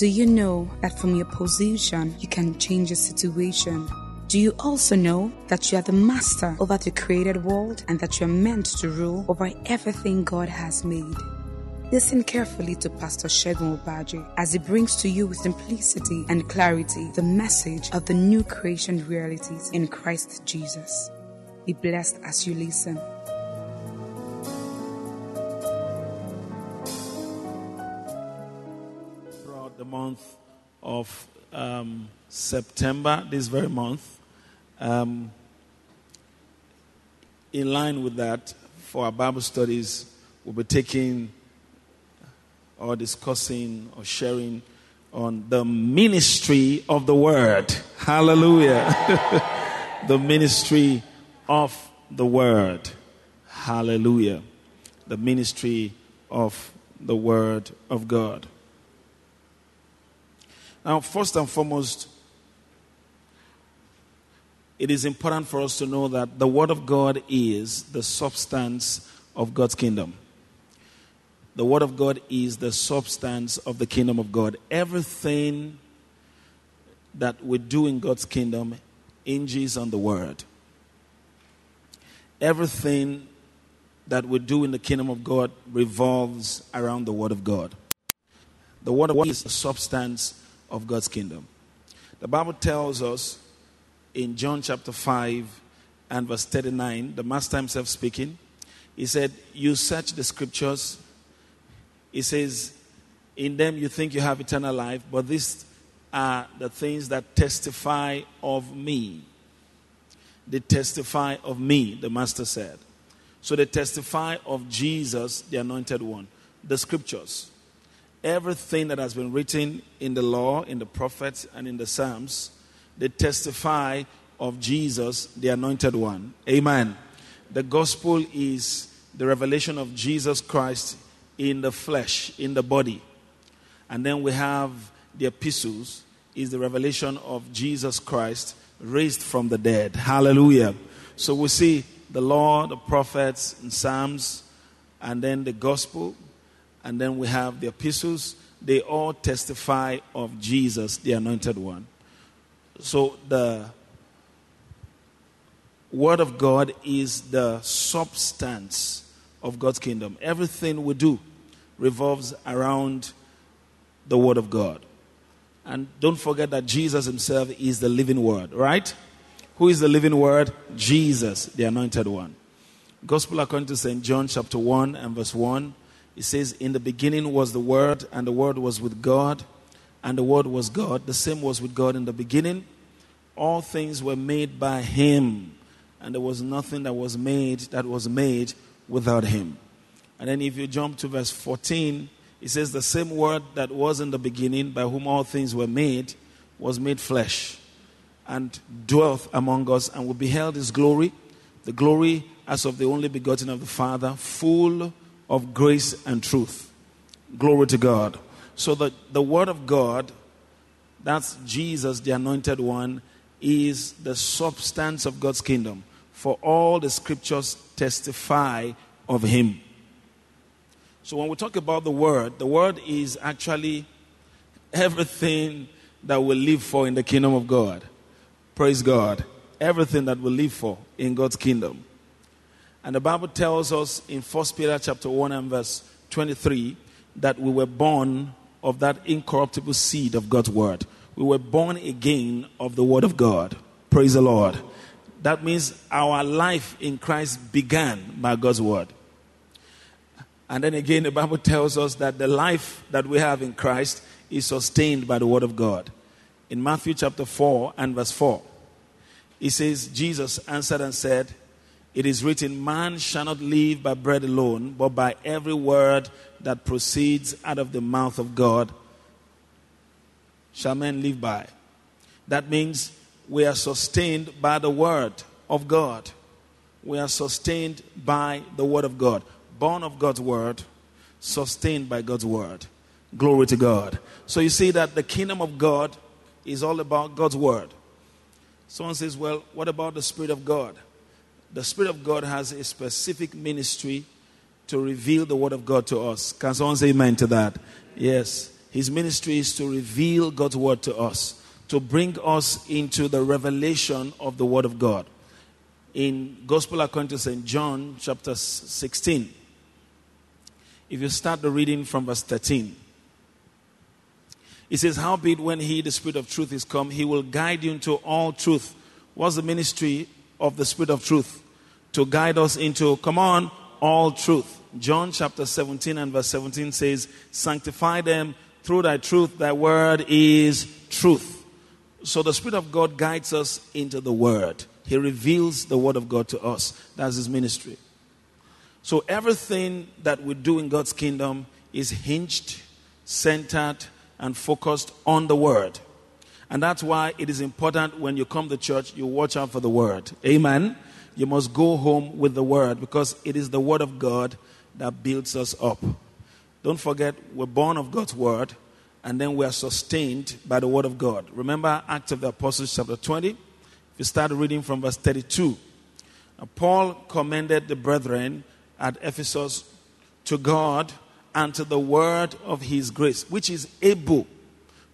Do you know that from your position you can change a situation? Do you also know that you are the master over the created world and that you are meant to rule over everything God has made? Listen carefully to Pastor Segun Obadje as he brings to you with simplicity and clarity the message of the new creation realities in Christ Jesus. Be blessed as you listen. Month of um, September, this very month, um, in line with that, for our Bible studies, we'll be taking or discussing or sharing on the ministry of the word. Hallelujah. the ministry of the word. Hallelujah. The ministry of the word of God. Now, first and foremost, it is important for us to know that the word of God is the substance of God's kingdom. The Word of God is the substance of the kingdom of God. Everything that we do in God's kingdom hinges on the Word. Everything that we do in the kingdom of God revolves around the Word of God. The Word of God is the substance of God's kingdom. The Bible tells us in John chapter 5 and verse 39, the Master himself speaking, he said, You search the scriptures he says, In them you think you have eternal life, but these are the things that testify of me. They testify of me, the Master said. So they testify of Jesus, the Anointed One. The scriptures. Everything that has been written in the law, in the prophets, and in the Psalms, they testify of Jesus, the Anointed One. Amen. The gospel is the revelation of Jesus Christ in the flesh, in the body. And then we have the epistles, is the revelation of Jesus Christ raised from the dead. Hallelujah. So we see the law, the prophets, and Psalms, and then the gospel, and then we have the epistles. They all testify of Jesus, the anointed one. So the word of God is the substance of God's kingdom. Everything we do revolves around the Word of God. And don't forget that Jesus Himself is the living Word, right? Who is the living Word? Jesus, the Anointed One. Gospel according to St. John, chapter 1 and verse 1. It says, In the beginning was the Word, and the Word was with God, and the Word was God. The same was with God in the beginning. All things were made by Him, and there was nothing that was made that was made without Him. And then if you jump to verse 14, it says, The same word that was in the beginning, by whom all things were made, was made flesh and dwelt among us, and we beheld his glory, the glory as of the only begotten of the Father, full of grace and truth. Glory to God. So the, the word of God, that's Jesus, the anointed one, is the substance of God's kingdom. For all the scriptures testify of him. So when we talk about the word, the word is actually everything that we live for in the kingdom of God. Praise God. Everything that we live for in God's kingdom. And the Bible tells us in 1 Peter chapter 1 and verse 23 that we were born of that incorruptible seed of God's word. We were born again of the word of God. Praise the Lord. That means our life in Christ began by God's word. And then again, the Bible tells us that the life that we have in Christ is sustained by the Word of God. In Matthew chapter 4 and verse 4, it says, Jesus answered and said, It is written, Man shall not live by bread alone, but by every word that proceeds out of the mouth of God shall men live by. That means we are sustained by the Word of God. We are sustained by the Word of God born of God's word, sustained by God's word. Glory to God. So you see that the kingdom of God is all about God's word. Someone says, Well, what about the Spirit of God? The Spirit of God has a specific ministry to reveal the word of God to us. Can someone say amen to that? Yes. His ministry is to reveal God's word to us, to bring us into the revelation of the word of God. In Gospel according to St. John, chapter 16, if you start the reading from verse 13, it says, Howbeit, when he, the Spirit of truth, is come, he will guide you into all truth. What's the ministry of the Spirit of truth? To guide us into, come on, all truth. John chapter 17 and verse 17 says, Sanctify them through thy truth, thy word is truth. So the Spirit of God guides us into the word. He reveals the word of God to us. That's his ministry. So everything that we do in God's kingdom is hinged, centered, and focused on the word. And that's why it is important when you come to church, you watch out for the word. Amen. You must go home with the word because it is the word of God that builds us up. Don't forget, we're born of God's word and then we are sustained by the word of God. Remember Acts of the Apostles, chapter 20? If you start reading from verse 32, now, Paul commended the brethren at Ephesus to God and to the word of his grace, which is able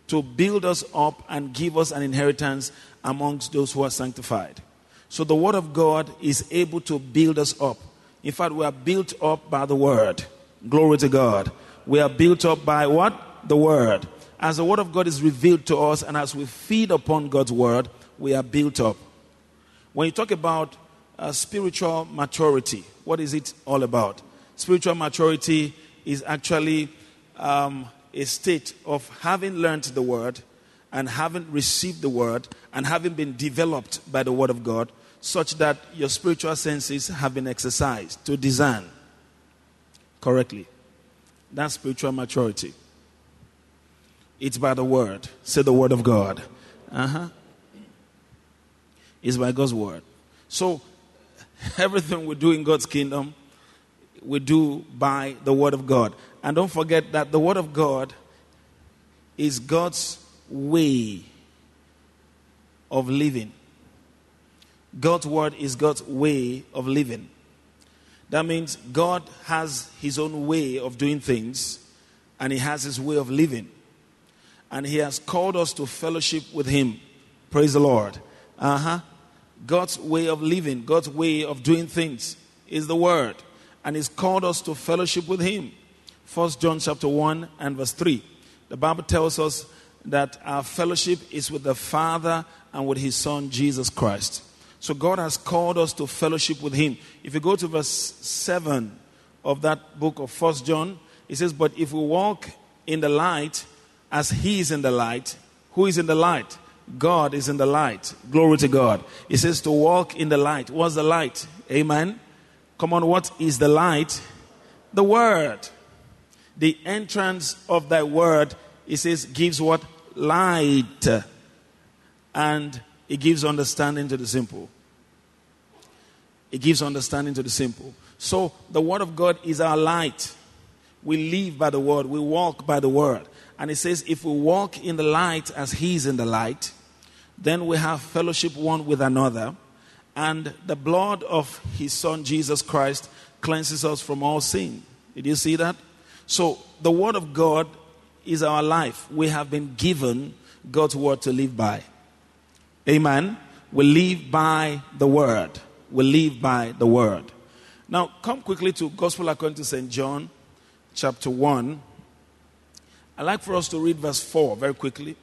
to build us up and give us an inheritance amongst those who are sanctified. So the word of God is able to build us up. In fact, we are built up by the word. Glory to God. We are built up by what? The word. As the word of God is revealed to us and as we feed upon God's word, we are built up. When you talk about uh, spiritual maturity, what is it all about? Spiritual maturity is actually um, a state of having learned the word and having received the word and having been developed by the word of God, such that your spiritual senses have been exercised to discern correctly. That's spiritual maturity. It's by the word. Say the word of God. Uh huh. It's by God's word. So, everything we do in God's kingdom, we do by the word of God. And don't forget that the word of God is God's way of living. God's word is God's way of living. That means God has his own way of doing things and he has his way of living. And he has called us to fellowship with him. Praise the Lord. Uh huh. God's way of living, God's way of doing things is the word. And he's called us to fellowship with him. First John chapter 1 and verse 3. The Bible tells us that our fellowship is with the Father and with his Son Jesus Christ. So God has called us to fellowship with him. If you go to verse 7 of that book of First John, it says, But if we walk in the light as he is in the light, who is in the light? God is in the light. Glory to God. It says to walk in the light. What's the light? Amen. Come on, what is the light? The word. The entrance of that word, it says, gives what? Light. And it gives understanding to the simple. It gives understanding to the simple. So the word of God is our light. We live by the word, we walk by the word. And it says, if we walk in the light as He is in the light, then we have fellowship one with another. And the blood of His Son, Jesus Christ, cleanses us from all sin. Did you see that? So the Word of God is our life. We have been given God's Word to live by. Amen. We live by the Word. We live by the Word. Now, come quickly to Gospel according to St. John, chapter 1. I'd like for us to read verse 4 very quickly.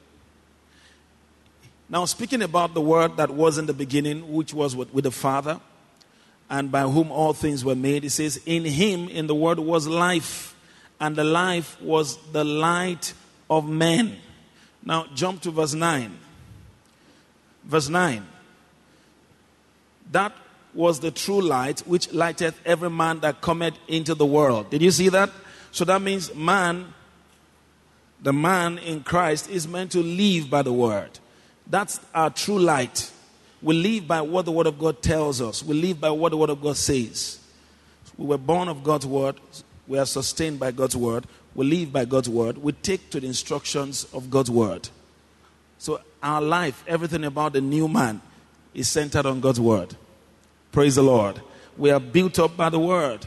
Now, speaking about the word that was in the beginning, which was with, with, the Father, and by whom all things were made, it says, In him, in the word, was life, and the life was the light of men. Now, jump to verse 9. Verse 9. That was the true light which lighteth every man that cometh into the world. Did you see that? So that means man the man in Christ is meant to live by the word. That's our true light. We live by what the word of God tells us, we live by what the word of God says. We were born of God's word, we are sustained by God's word, we live by God's word, we take to the instructions of God's word. So our life, everything about the new man, is centered on God's word. Praise the Lord. We are built up by the word.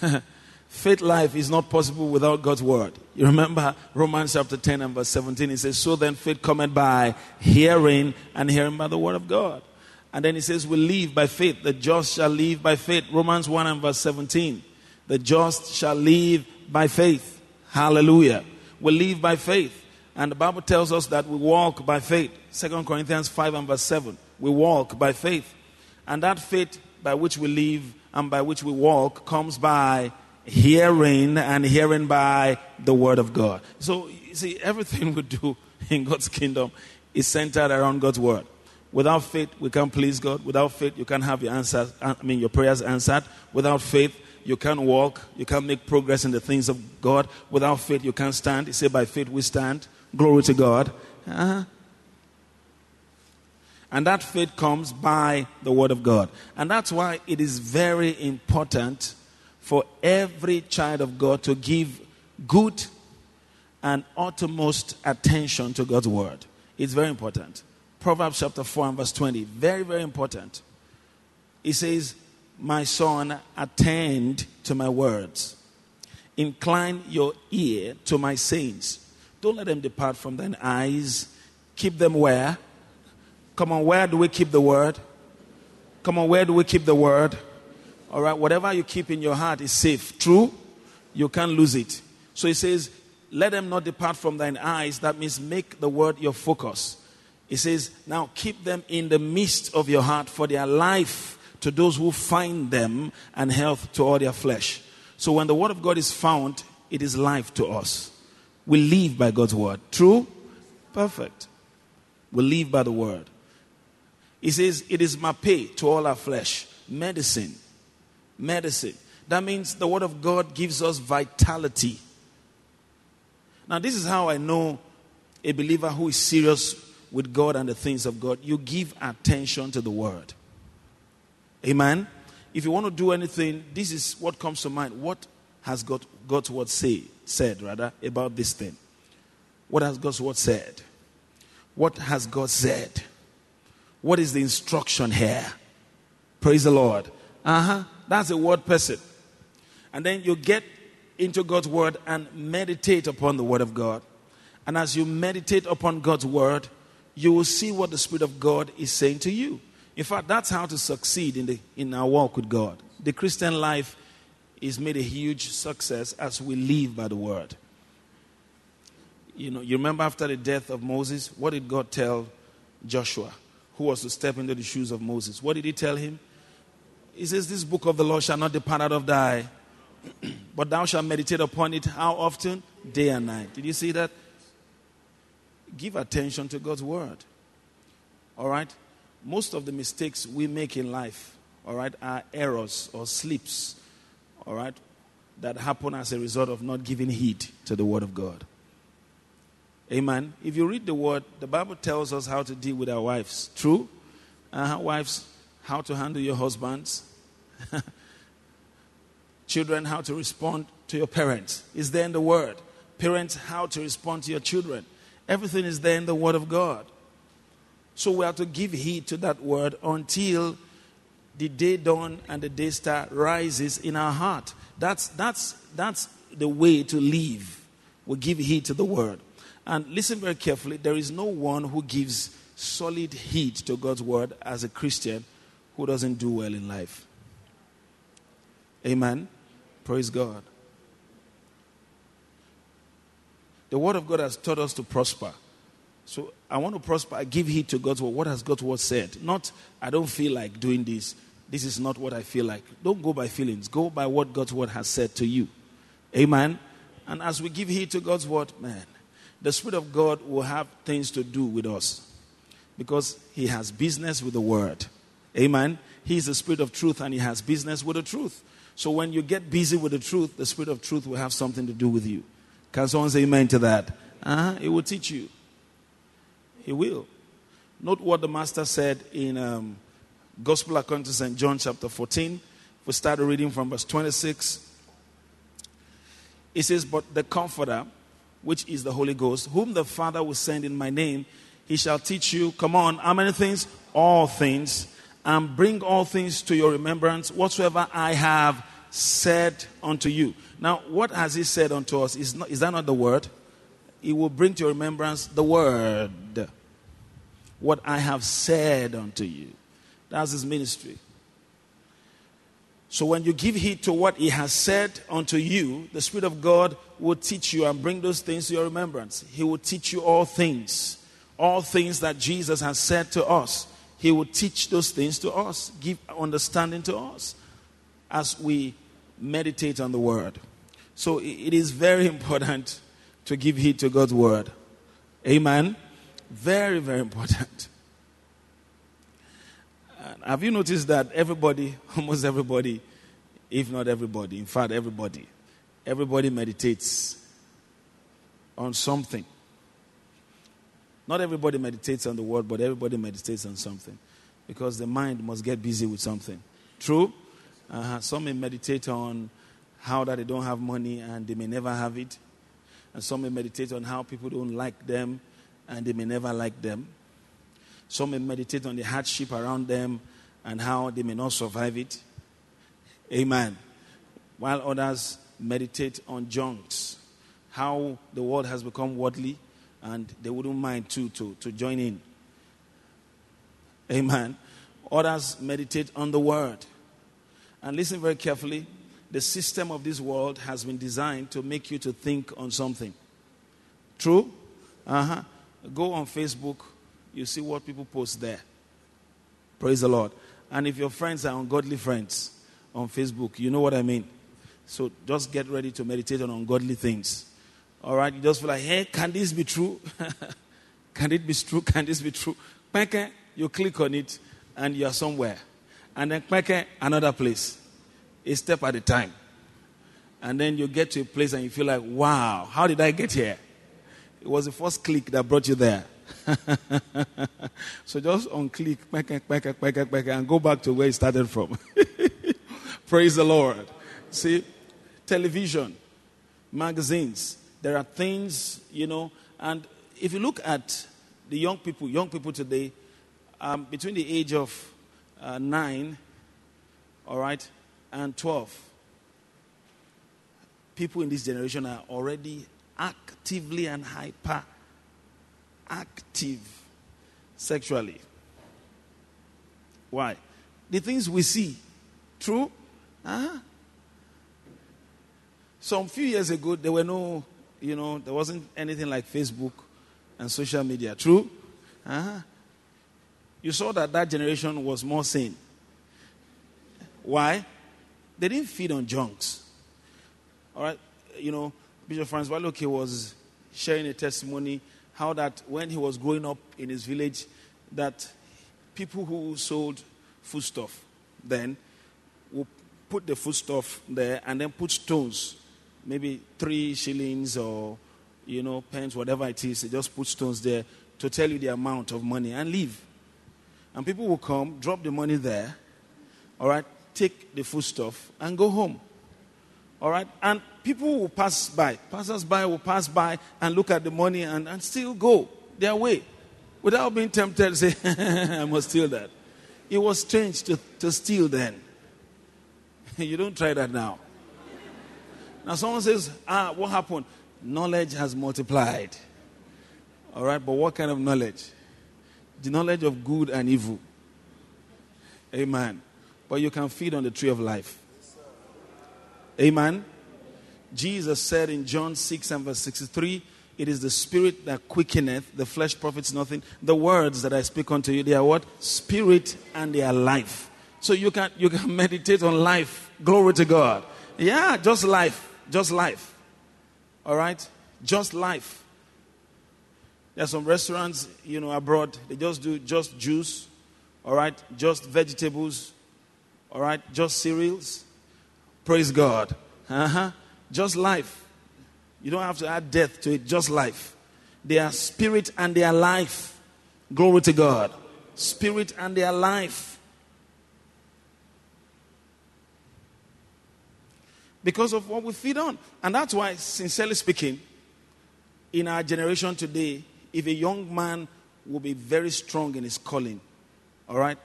Faith life is not possible without God's word. You remember Romans chapter 10 and verse 17, it says, So then faith cometh by hearing, and hearing by the word of God. And then he says, We live by faith. The just shall live by faith. Romans 1 and verse 17. The just shall live by faith. Hallelujah. We live by faith. And the Bible tells us that we walk by faith. 2 Corinthians 5 and verse 7. We walk by faith. And that faith by which we live and by which we walk comes by hearing and hearing by the word of God. So, you see, everything we do in God's kingdom is centered around God's word. Without faith, we can't please God. Without faith, you can't have your answers, I mean, your prayers answered. Without faith, you can't walk. You can't make progress in the things of God. Without faith, you can't stand. He said, by faith we stand. Glory to God. Uh-huh. And that faith comes by the Word of God. And that's why it is very important for every child of God to give good and uttermost attention to God's Word. It's very important. Proverbs chapter 4 and verse 20. Very, very important. It says, My son, attend to my words. Incline your ear to my sayings don't let them depart from thine eyes. Keep them where? Come on, where do we keep the word? Come on, where do we keep the word? All right, whatever you keep in your heart is safe. True? You can't lose it. So he says, let them not depart from thine eyes. That means make the word your focus. He says, now keep them in the midst of your heart for their life to those who find them and health to all their flesh. So when the word of God is found, it is life to us. We live by God's word. True? Perfect. We live by the word. He says, It is my pay to all our flesh. Medicine. Medicine. That means the word of God gives us vitality. Now, this is how I know a believer who is serious with God and the things of God. You give attention to the word. Amen. If you want to do anything, this is what comes to mind. What has God, God's word say? said, rather, about this thing. What has God's word said? What has God said? What is the instruction here? Praise the Lord. Uh huh. That's a word person. And then you get into God's word and meditate upon the word of God. And as you meditate upon God's word, you will see what the Spirit of God is saying to you. In fact, that's how to succeed in, the, in our walk with God. The Christian life is made a huge success as we live by the word. You know, you remember after the death of Moses, what did God tell Joshua, who was to step into the shoes of Moses? What did he tell him? He says, This book of the law shall not depart out of thy, but thou shalt meditate upon it how often? Day and night. Did you see that? Give attention to God's word. All right? Most of the mistakes we make in life, all right, are errors or slips all right, that happen as a result of not giving heed to the Word of God. Amen. If you read the Word, the Bible tells us how to deal with our wives. True? Uh, wives, how to handle your husbands. children, how to respond to your parents. Is there in the Word. Parents, how to respond to your children. Everything is there in the Word of God. So we have to give heed to that Word until the day dawn and the day star rises in our heart. That's, that's, that's the way to live. We give heed to the word. And listen very carefully there is no one who gives solid heed to God's word as a Christian who doesn't do well in life. Amen. Praise God. The word of God has taught us to prosper. So I want to prosper. I give heed to God's word. What has God's word said? Not, I don't feel like doing this. This is not what I feel like. Don't go by feelings. Go by what God's word has said to you. Amen. And as we give heed to God's word, man, the Spirit of God will have things to do with us because He has business with the word. Amen. He's the Spirit of truth and He has business with the truth. So when you get busy with the truth, the Spirit of truth will have something to do with you. Can someone say amen to that? Uh-huh. It will teach you. He will. Note what the Master said in um, Gospel according to St. John chapter 14. We start reading from verse 26. It says, But the Comforter, which is the Holy Ghost, whom the Father will send in my name, he shall teach you, come on, how many things? All things, and bring all things to your remembrance, whatsoever I have said unto you. Now, what has he said unto us? Is, not, is that not the word? He will bring to your remembrance the word. What I have said unto you. That's his ministry. So when you give heed to what he has said unto you, the Spirit of God will teach you and bring those things to your remembrance. He will teach you all things. All things that Jesus has said to us. He will teach those things to us, give understanding to us as we meditate on the word. So it is very important to give heed to God's word. Amen. Very, very important. Have you noticed that everybody, almost everybody, if not everybody, in fact, everybody, everybody meditates on something. Not everybody meditates on the word, but everybody meditates on something because the mind must get busy with something. True? Uh-huh. Some may meditate on how that they don't have money and they may never have it. And some may meditate on how people don't like them and they may never like them. Some may meditate on the hardship around them and how they may not survive it. Amen. While others meditate on junks, how the world has become worldly and they wouldn't mind too to, to join in. Amen. Others meditate on the word. And listen very carefully. The system of this world has been designed to make you to think on something. True? Uh-huh. Go on Facebook, you see what people post there. Praise the Lord. And if your friends are ungodly friends on Facebook, you know what I mean. So just get ready to meditate on ungodly things. All right? You just feel like, hey, can this be true? can it be true? Can this be true? You click on it and you are somewhere. And then another place. A step at a time. And then you get to a place and you feel like, wow, how did I get here? It was the first click that brought you there. so just unclick, and go back to where you started from. Praise the Lord. See, television, magazines, there are things, you know, and if you look at the young people, young people today, um, between the age of uh, 9, all right, and 12, people in this generation are already actively and hyper active sexually. Why? The things we see. True? Huh? Some few years ago, there were no, you know, there wasn't anything like Facebook and social media. True? huh You saw that that generation was more sane. Why? They didn't feed on junks. All right? You know, Bishop Francis Wale Oke was sharing a testimony how that when he was growing up in his village, that people who sold foodstuff then would put the foodstuff there and then put stones, maybe three shillings or you know pence, whatever it is. They just put stones there to tell you the amount of money and leave. And people will come, drop the money there, all right, take the foodstuff and go home. All right? And people will pass by. Passers by will pass by and look at the money and, and still go their way without being tempted to say, I must steal that. It was strange to, to steal then. you don't try that now. Now, someone says, Ah, what happened? Knowledge has multiplied. All right, but what kind of knowledge? The knowledge of good and evil. Amen. But you can feed on the tree of life. Amen. Jesus said in John 6 and verse 63, It is the spirit that quickeneth, the flesh profits nothing. The words that I speak unto you, they are what? Spirit and they are life. So you can you can meditate on life. Glory to God. Yeah, just life. Just life. All right? Just life. There are some restaurants, you know, abroad, they just do just juice, all right? Just vegetables, all right? Just cereals Praise God. Uh-huh. Just life. You don't have to add death to it, just life. They are spirit and they are life. Glory to God. Spirit and they are life. Because of what we feed on. And that's why, sincerely speaking, in our generation today, if a young man will be very strong in his calling, all right,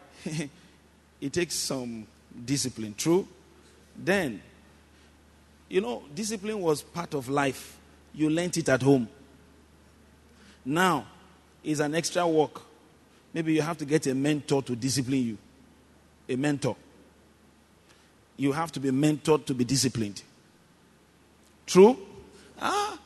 it takes some discipline. True? then You know, discipline was part of life. You learnt it at home. Now, is an extra work. Maybe you have to get a mentor to discipline you. A mentor. You have to be mentored to be disciplined. True? Ah.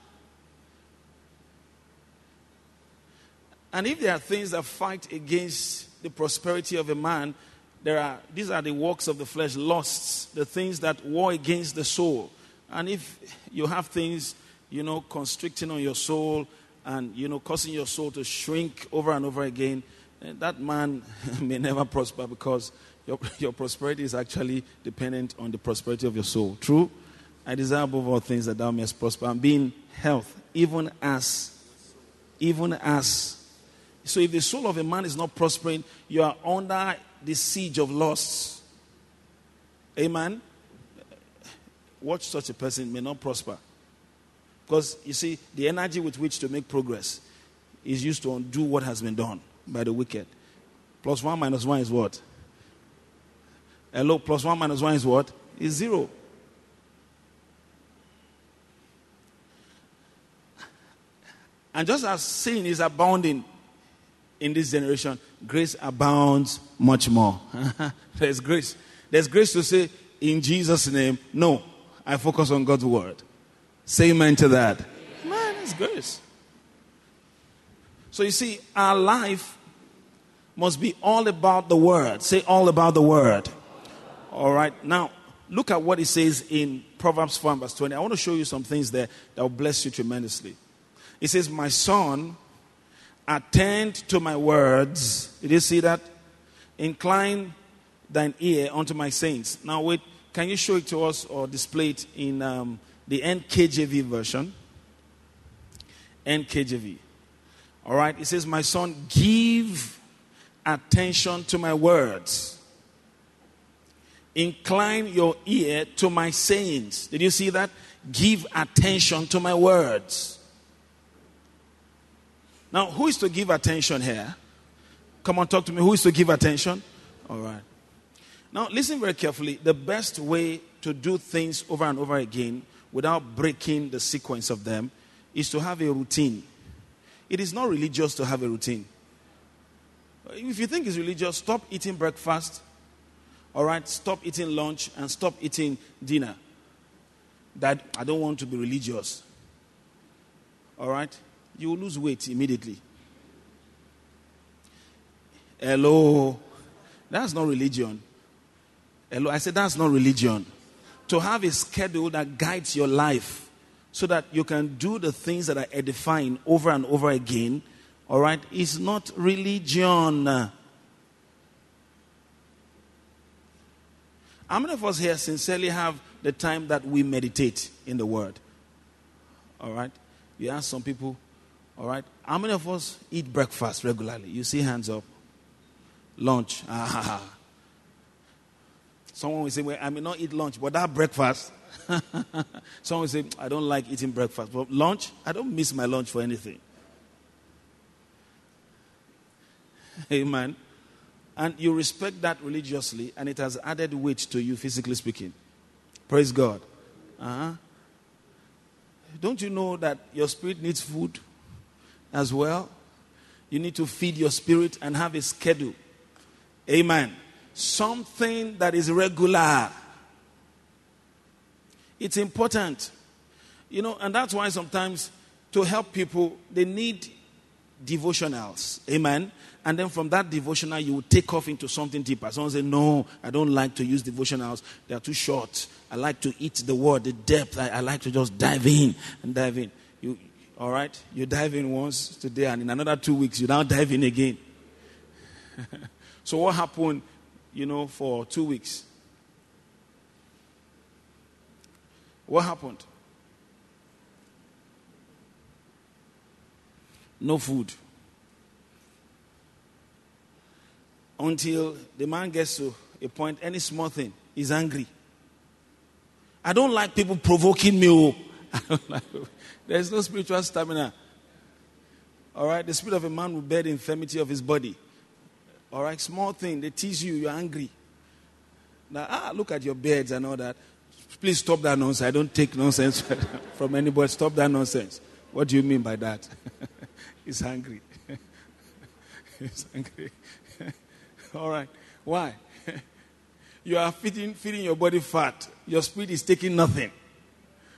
And if there are things that fight against the prosperity of a man, there are these are the works of the flesh, lusts, the things that war against the soul. And if you have things, you know, constricting on your soul and you know causing your soul to shrink over and over again, eh, that man may never prosper because your, your prosperity is actually dependent on the prosperity of your soul. True? I desire above all things that thou mayest prosper and be in health, even as, even as. So if the soul of a man is not prospering, you are under the siege of lusts. Amen. Watch such a person may not prosper. Because you see, the energy with which to make progress is used to undo what has been done by the wicked. Plus one minus one is what? Hello, plus one minus one is what? Is zero. And just as sin is abounding in this generation, grace abounds much more. There's grace. There's grace to say, in Jesus' name, no, I focus on God's word. Say amen to that. Man, it's grace. So you see, our life must be all about the word. Say all about the word. All right. Now, look at what it says in Proverbs 4 verse 20. I want to show you some things there that will bless you tremendously. It says, My son, attend to my words. Did you see that? Incline thine ear unto my saints. Now, wait, can you show it to us or display it in um, the NKJV version? NKJV. All right, it says, My son, give attention to my words. Incline your ear to my sayings. Did you see that? Give attention to my words. Now, who is to give attention here? Come on, talk to me. Who is to give attention? All right. Now, listen very carefully. The best way to do things over and over again without breaking the sequence of them is to have a routine. It is not religious to have a routine. If you think it's religious, stop eating breakfast. All right, stop eating lunch and stop eating dinner. That I don't want to be religious. All right, you will lose weight immediately. Hello, that's not religion. Hello, I said that's not religion. To have a schedule that guides your life so that you can do the things that are edifying over and over again, all right, is not religion. How many of us here sincerely have the time that we meditate in the Word? All right? You ask some people, all right, how many of us eat breakfast regularly? You see hands up. Lunch. Ah, Someone will say, Well, I may not eat lunch, but that breakfast. Someone will say, I don't like eating breakfast. But lunch, I don't miss my lunch for anything. Amen. And you respect that religiously, and it has added weight to you, physically speaking. Praise God. Uh-huh. Don't you know that your spirit needs food as well? You need to feed your spirit and have a schedule. Amen. Something that is regular. It's important. You know, and that's why sometimes to help people, they need devotionals. Amen. And then from that devotional, you will take off into something deeper. Someone say, No, I don't like to use devotionals. They are too short. I like to eat the word, the depth. I, I like to just dive in and dive in. You, all right? You dive in once today, and in another two weeks, you now dive in again. so, what happened, you know, for two weeks? What happened? No food. Until the man gets to a point, any small thing, he's angry. I don't like people provoking me. Oh. There's no spiritual stamina. All right, the spirit of a man will bear the infirmity of his body. All right, small thing, they tease you, you're angry. Now, ah, look at your beards and all that. Please stop that nonsense. I don't take nonsense from anybody. Stop that nonsense. What do you mean by that? He's hungry. He's hungry. All right. Why? you are feeding, feeding your body fat. Your spirit is taking nothing.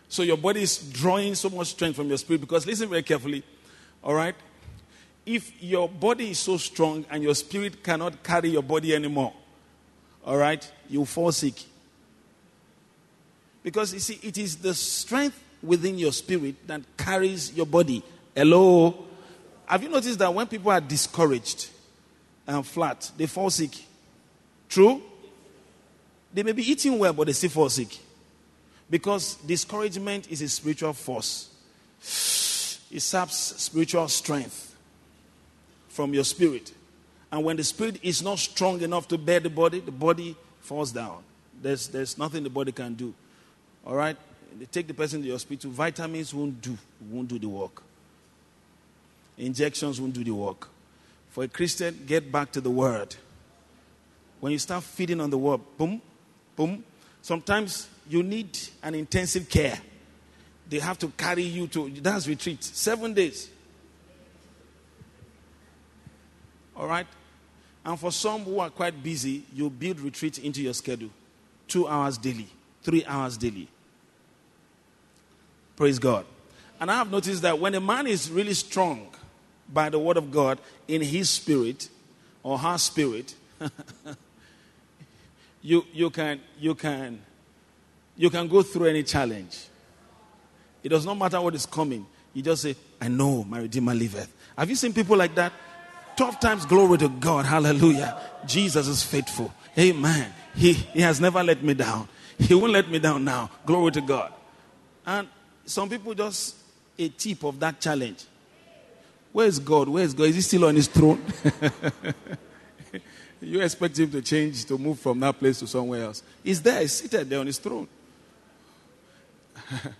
So your body is drawing so much strength from your spirit because listen very carefully. All right? If your body is so strong and your spirit cannot carry your body anymore, all right, you fall sick. Because you see, it is the strength within your spirit that carries your body. Hello? Have you noticed that when people are discouraged and flat, they fall sick? True? They may be eating well, but they still fall sick. Because discouragement is a spiritual force, it saps spiritual strength from your spirit. And when the spirit is not strong enough to bear the body, the body falls down. There's, there's nothing the body can do. All right? They take the person to the hospital. Vitamins won't do, won't do the work. Injections won't do the work. For a Christian, get back to the word. When you start feeding on the word, boom, boom. Sometimes you need an intensive care. They have to carry you to that's retreat. Seven days. All right? And for some who are quite busy, you build retreat into your schedule. Two hours daily, three hours daily. Praise God. And I have noticed that when a man is really strong by the word of God in his spirit or her spirit, you, you, can, you, can, you can go through any challenge. It does not matter what is coming. You just say, I know my Redeemer liveth. Have you seen people like that? Tough times, glory to God. Hallelujah. Jesus is faithful. Amen. He, he has never let me down. He won't let me down now. Glory to God. And some people just a tip of that challenge. Where is God? Where is God? Is he still on his throne? you expect him to change, to move from that place to somewhere else. He's there, he's seated there on his throne.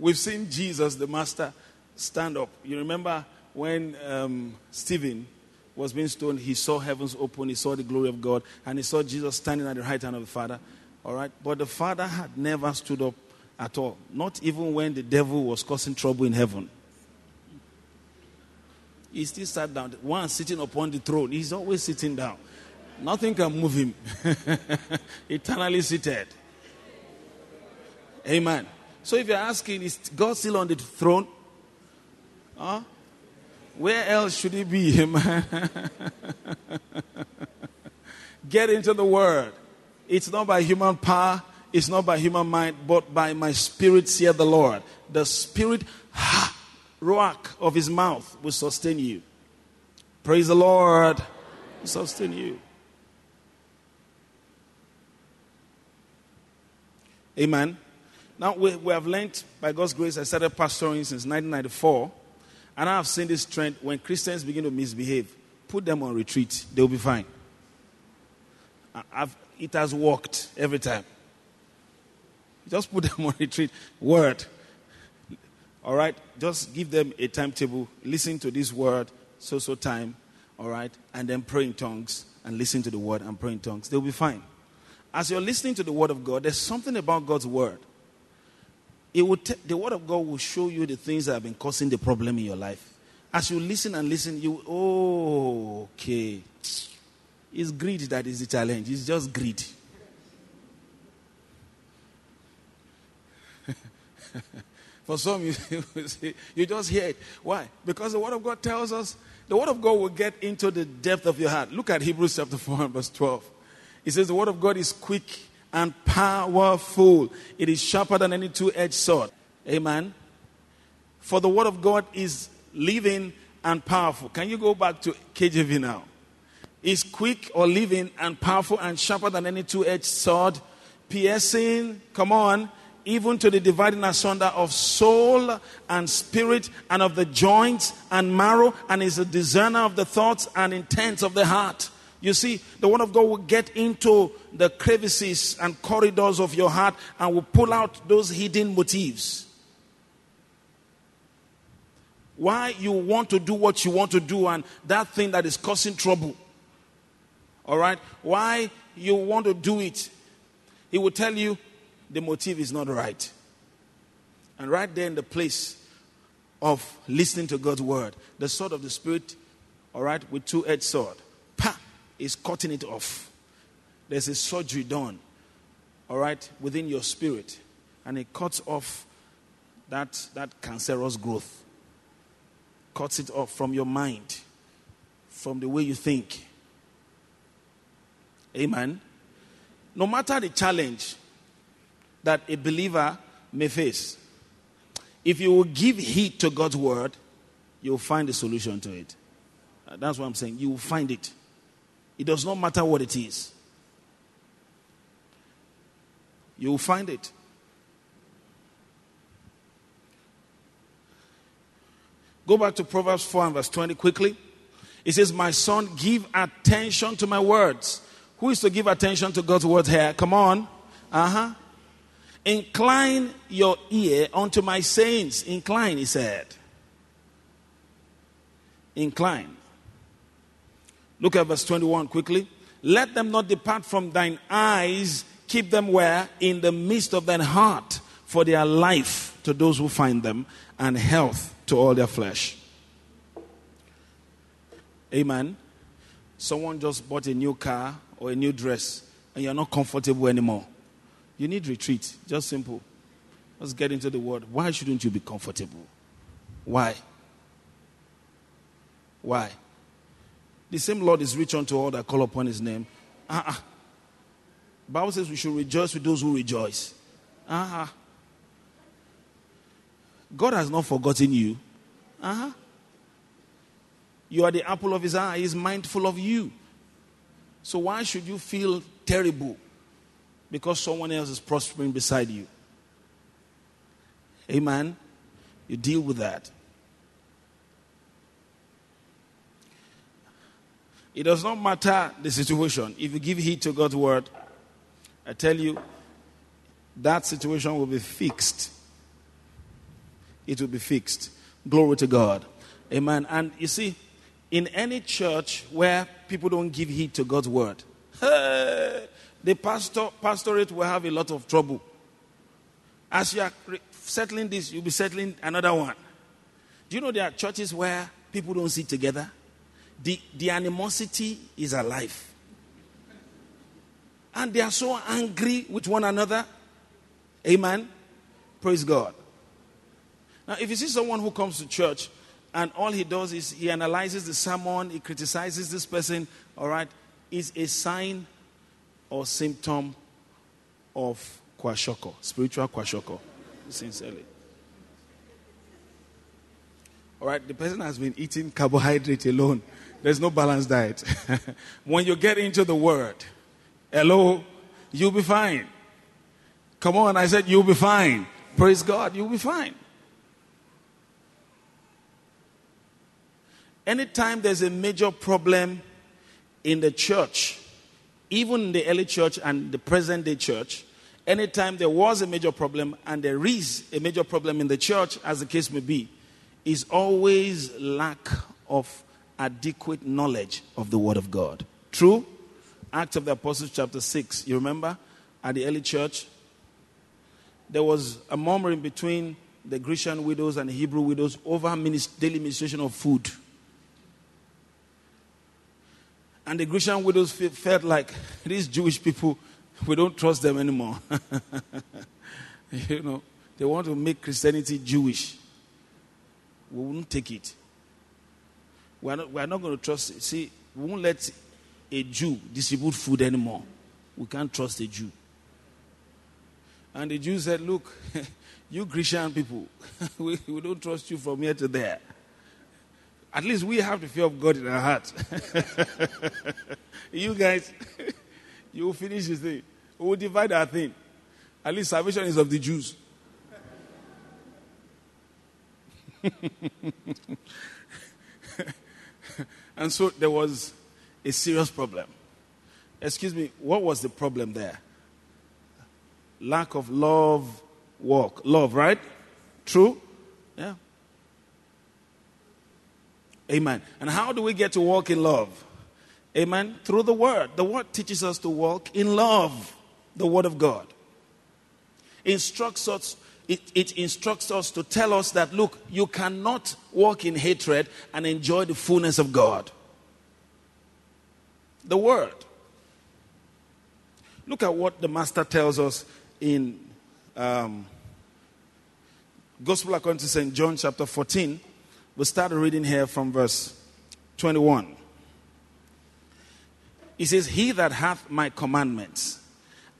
We've seen Jesus, the Master, stand up. You remember when um, Stephen was being stoned, he saw heavens open, he saw the glory of God, and he saw Jesus standing at the right hand of the Father. All right? But the Father had never stood up at all, not even when the devil was causing trouble in heaven. He still sat down. One sitting upon the throne, he's always sitting down. Nothing can move him. Eternally seated. Amen. So if you're asking, is God still on the throne? Huh? Where else should he be? Get into the word. It's not by human power, it's not by human mind, but by my spirit, saith the Lord. The spirit, ha, rock of his mouth will sustain you. Praise the Lord. Will sustain you. Amen. Now we, we have learned by God's grace. I started pastoring since 1994, and I have seen this trend when Christians begin to misbehave, put them on retreat, they'll be fine. I've, it has worked every time. Just put them on retreat. Word. All right? Just give them a timetable. Listen to this word, so so time. All right? And then pray in tongues and listen to the word and pray in tongues. They'll be fine. As you're listening to the word of God, there's something about God's word. It will t- the word of God will show you the things that have been causing the problem in your life. As you listen and listen, you, oh, okay. It's greed that is the challenge. It's just greed. For some, you, you just hear it. Why? Because the Word of God tells us, the Word of God will get into the depth of your heart. Look at Hebrews chapter 4 and verse 12. It says, The Word of God is quick and powerful, it is sharper than any two edged sword. Amen. For the Word of God is living and powerful. Can you go back to KJV now? Is quick or living and powerful and sharper than any two edged sword, piercing, come on, even to the dividing asunder of soul and spirit and of the joints and marrow, and is a discerner of the thoughts and intents of the heart. You see, the Word of God will get into the crevices and corridors of your heart and will pull out those hidden motives. Why you want to do what you want to do and that thing that is causing trouble. All right? Why you want to do it. He will tell you the motive is not right. And right there in the place of listening to God's word, the sword of the Spirit, all right, with two edged sword, pa, is cutting it off. There's a surgery done, all right, within your spirit, and it cuts off that, that cancerous growth, cuts it off from your mind, from the way you think. Amen. No matter the challenge that a believer may face, if you will give heed to God's word, you'll find a solution to it. Uh, that's what I'm saying. You will find it. It does not matter what it is. You will find it. Go back to Proverbs 4 and verse 20 quickly. It says, My son, give attention to my words. Who is to give attention to God's words here? Come on. Uh huh. Incline your ear unto my sayings. Incline, he said. Incline. Look at verse 21 quickly. Let them not depart from thine eyes. Keep them where? In the midst of thine heart, for they are life to those who find them, and health to all their flesh. Amen. Someone just bought a new car or a new dress, and you're not comfortable anymore. You need retreat. Just simple. Let's get into the word. Why shouldn't you be comfortable? Why? Why? The same Lord is rich unto all that call upon his name. Uh-uh. Bible says we should rejoice with those who rejoice. Uh-huh. God has not forgotten you. Uh-huh. You are the apple of his eye. He is mindful of you. So why should you feel terrible because someone else is prospering beside you. Amen. You deal with that. It does not matter the situation. If you give heed to God's word, I tell you, that situation will be fixed. It will be fixed. Glory to God. Amen. And you see, in any church where people don't give heed to God's word, hey, the pastor, pastorate will have a lot of trouble. As you are settling this, you'll be settling another one. Do you know there are churches where people don't sit together? The, the animosity is alive. And they are so angry with one another. Amen. Praise God. Now, if you see someone who comes to church and all he does is he analyzes the sermon, he criticizes this person, all right, is a sign or symptom of kwashiorkor, spiritual kwashiorkor, sincerely. All right, the person has been eating carbohydrate alone. There's no balanced diet. when you get into the word, hello, you'll be fine. Come on, I said you'll be fine. Praise God, you'll be fine. Anytime there's a major problem in the church, even in the early church and the present day church, anytime there was a major problem and there is a major problem in the church, as the case may be, is always lack of adequate knowledge of the Word of God. True? Acts of the Apostles, chapter 6. You remember? At the early church, there was a murmuring between the Grecian widows and the Hebrew widows over daily ministration of food. And the Grecian widows felt like these Jewish people, we don't trust them anymore. you know, they want to make Christianity Jewish. We won't take it. We are not, we are not going to trust it. See, we won't let a Jew distribute food anymore. We can't trust a Jew. And the Jew said, Look, you Grecian people, we, we don't trust you from here to there. At least we have the fear of God in our heart. you guys, you will finish this thing. We will divide our thing. At least salvation is of the Jews. and so there was a serious problem. Excuse me, what was the problem there? Lack of love, walk. Love, right? True? Yeah. Amen. And how do we get to walk in love? Amen. Through the Word. The Word teaches us to walk in love, the Word of God. instructs us it, it, instructs us to tell us that look you cannot walk in hatred and enjoy the fullness of god the word look at what the master tells us in um, gospel according to st john chapter 14 we start reading here from verse 21 he says he that hath my commandments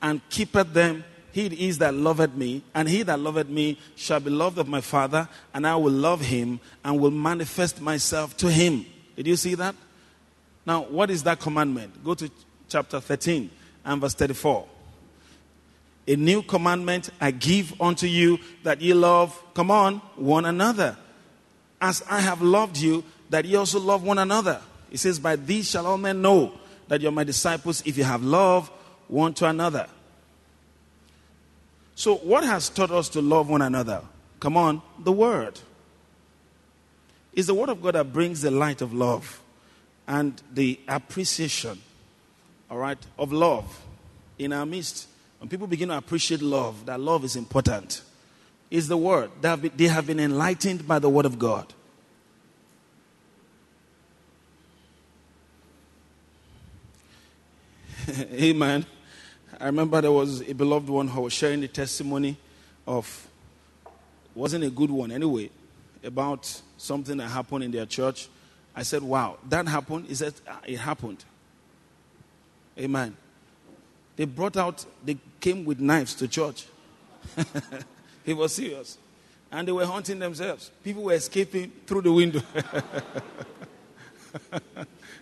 and keepeth them, he it is that loveth me, and he that loveth me shall be loved of my Father, and I will love him and will manifest myself to him. Did you see that? Now, what is that commandment? Go to chapter 13 and verse 34. A new commandment I give unto you that ye love, come on, one another. As I have loved you, that ye also love one another. He says, By these shall all men know that you're my disciples if you have love one to another. So, what has taught us to love one another? Come on, the Word. It's the Word of God that brings the light of love and the appreciation, all right, of love in our midst. When people begin to appreciate love, that love is important, is the Word. They have, been, they have been enlightened by the Word of God. Amen. I remember there was a beloved one who was sharing the testimony of, wasn't a good one anyway, about something that happened in their church. I said, Wow, that happened? He said, ah, It happened. Amen. They brought out, they came with knives to church. he was serious. And they were hunting themselves. People were escaping through the window.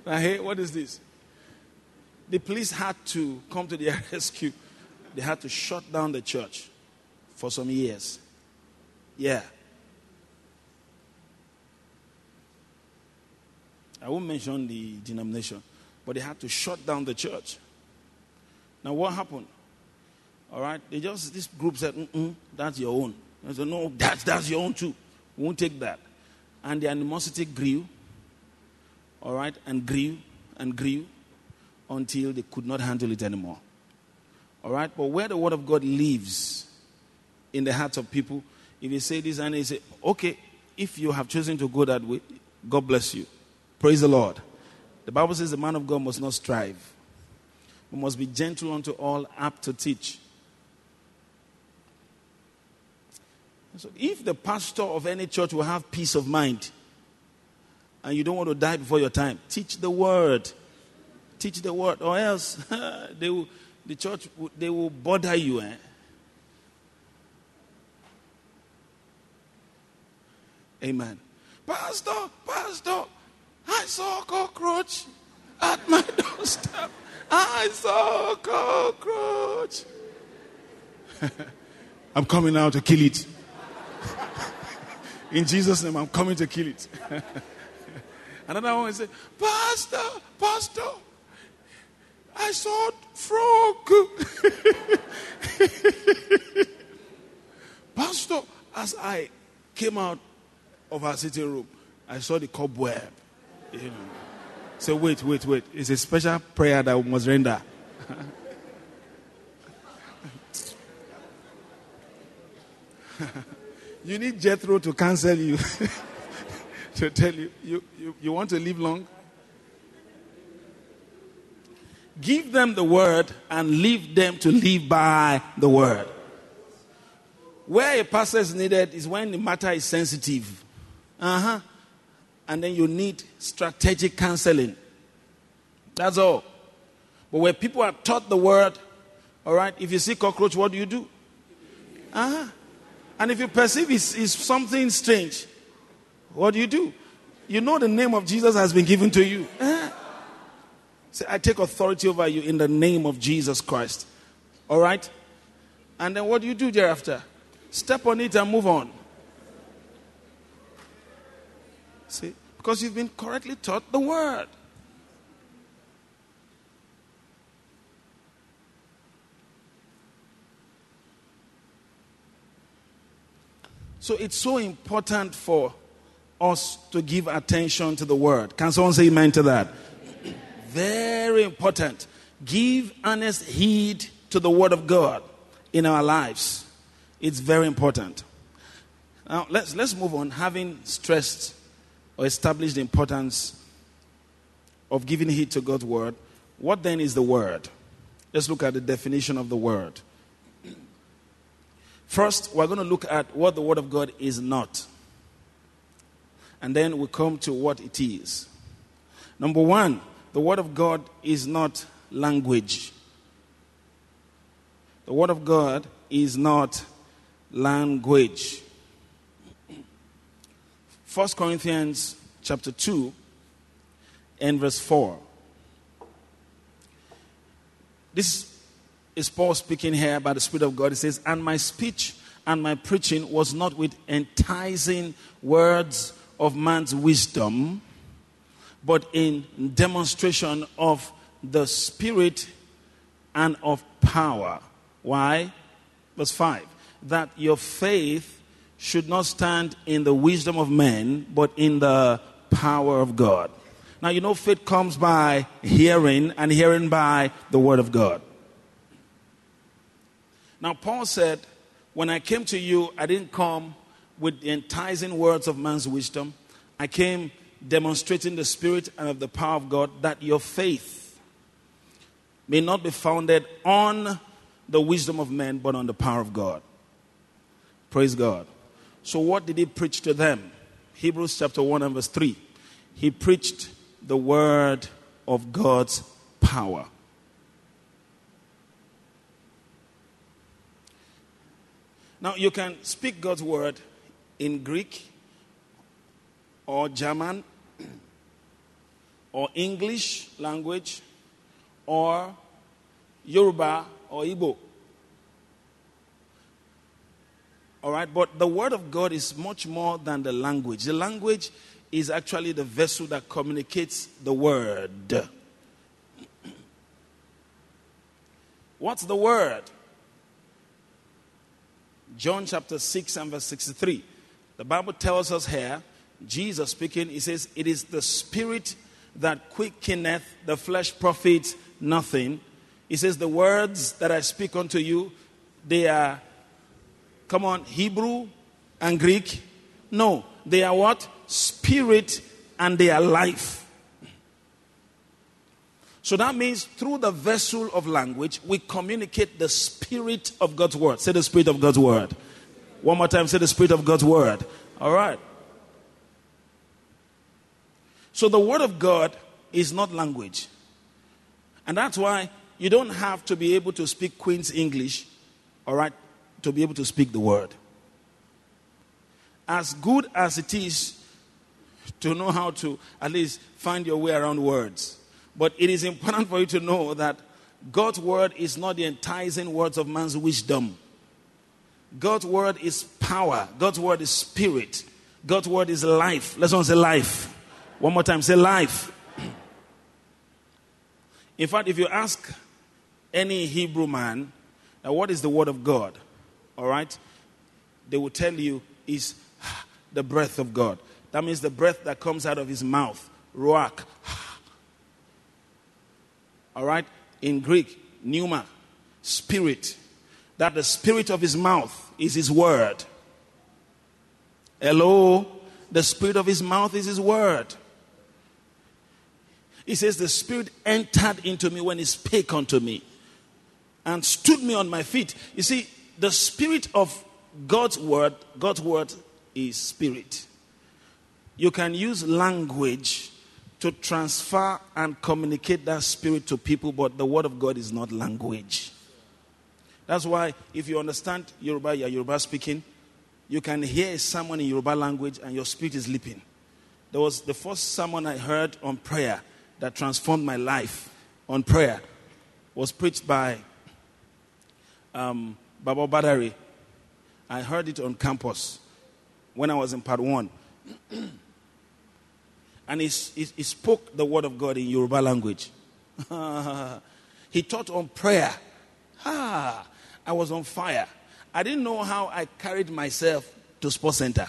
now, hey, what is this? the police had to come to their rescue. They had to shut down the church for some years. Yeah. I won't mention the denomination, but they had to shut down the church. Now, what happened? All right, they just, this group said, that's your own. I said, no, that's, that's your own too. We won't take that. And the animosity grew, all right, and grew and grew until they could not handle it anymore. All right? But where the Word of God lives in the hearts of people, if you say this and they say, okay, if you have chosen to go that way, God bless you. Praise the Lord. The Bible says the man of God must not strive, but must be gentle unto all, apt to teach. So if the pastor of any church will have peace of mind and you don't want to die before your time, teach the word teach the word, or else they will, the church they will bother you. Eh? Amen. Pastor, Pastor, I saw a cockroach at my doorstep. I saw a cockroach. I'm coming now to kill it. In Jesus' name, I'm coming to kill it. Another one say, Pastor, Pastor, I saw frog. Pastor, as I came out of our sitting room, I saw the cobweb. You know. So wait, wait, wait. It's a special prayer that we must render. you need Jethro to cancel you. to tell you, you, you, you want to live long? Give them the word and leave them to live by the word. Where a pastor is needed is when the matter is sensitive. Uh huh. And then you need strategic counseling. That's all. But where people are taught the word, all right, if you see cockroach, what do you do? Uh huh. And if you perceive it's, it's something strange, what do you do? You know the name of Jesus has been given to you. Uh-huh. Say, I take authority over you in the name of Jesus Christ. All right? And then what do you do thereafter? Step on it and move on. See? Because you've been correctly taught the word. So it's so important for us to give attention to the word. Can someone say amen to that? Very important. Give honest heed to the word of God in our lives. It's very important. Now, let's, let's move on. Having stressed or established the importance of giving heed to God's word, what then is the word? Let's look at the definition of the word. First, we're going to look at what the word of God is not. And then we come to what it is. Number one, the word of God is not language. The word of God is not language. 1 Corinthians chapter 2 and verse 4. This is Paul speaking here by the Spirit of God. He says, And my speech and my preaching was not with enticing words of man's wisdom, but in demonstration of the Spirit and of power. Why? Verse 5 That your faith should not stand in the wisdom of men, but in the power of God. Now, you know, faith comes by hearing, and hearing by the Word of God. Now, Paul said, When I came to you, I didn't come with the enticing words of man's wisdom. I came demonstrating the Spirit and of the power of God, that your faith may not be founded on the wisdom of men, but on the power of God. Praise God. So, what did he preach to them? Hebrews chapter 1 and verse 3. He preached the word of God's power. Now, you can speak God's word in Greek or German or English language or Yoruba or Igbo. All right, but the word of God is much more than the language. The language is actually the vessel that communicates the word. What's the word? John chapter 6 and verse 63. The Bible tells us here, Jesus speaking, he says, It is the spirit that quickeneth, the flesh profits nothing. He says, The words that I speak unto you, they are, come on, Hebrew and Greek? No, they are what? spirit, and they are life. So that means through the vessel of language, we communicate the spirit of God's word. Say the spirit of God's word. One more time, say the spirit of God's word. All right. So the word of God is not language. And that's why you don't have to be able to speak Queen's English, all right, to be able to speak the word. As good as it is to know how to at least find your way around words. But it is important for you to know that God's word is not the enticing words of man's wisdom. God's word is power. God's word is spirit. God's word is life. Let's all say life. One more time, say life. In fact, if you ask any Hebrew man, now what is the word of God? All right? They will tell you is the breath of God. That means the breath that comes out of his mouth. Ruach. All right? In Greek, pneuma, spirit. That the spirit of his mouth is his word. Hello? The spirit of his mouth is his word. He says, The spirit entered into me when he spake unto me and stood me on my feet. You see, the spirit of God's word, God's word is spirit you can use language to transfer and communicate that spirit to people, but the word of God is not language. That's why if you understand Yoruba, you're Yoruba speaking, you can hear sermon in Yoruba language and your spirit is leaping. There was the first sermon I heard on prayer that transformed my life on prayer was preached by um, Baba Badari. I heard it on campus when I was in part one. And he, he, he spoke the word of God in Yoruba language. he taught on prayer. Ah, I was on fire. I didn't know how I carried myself to Sports Center.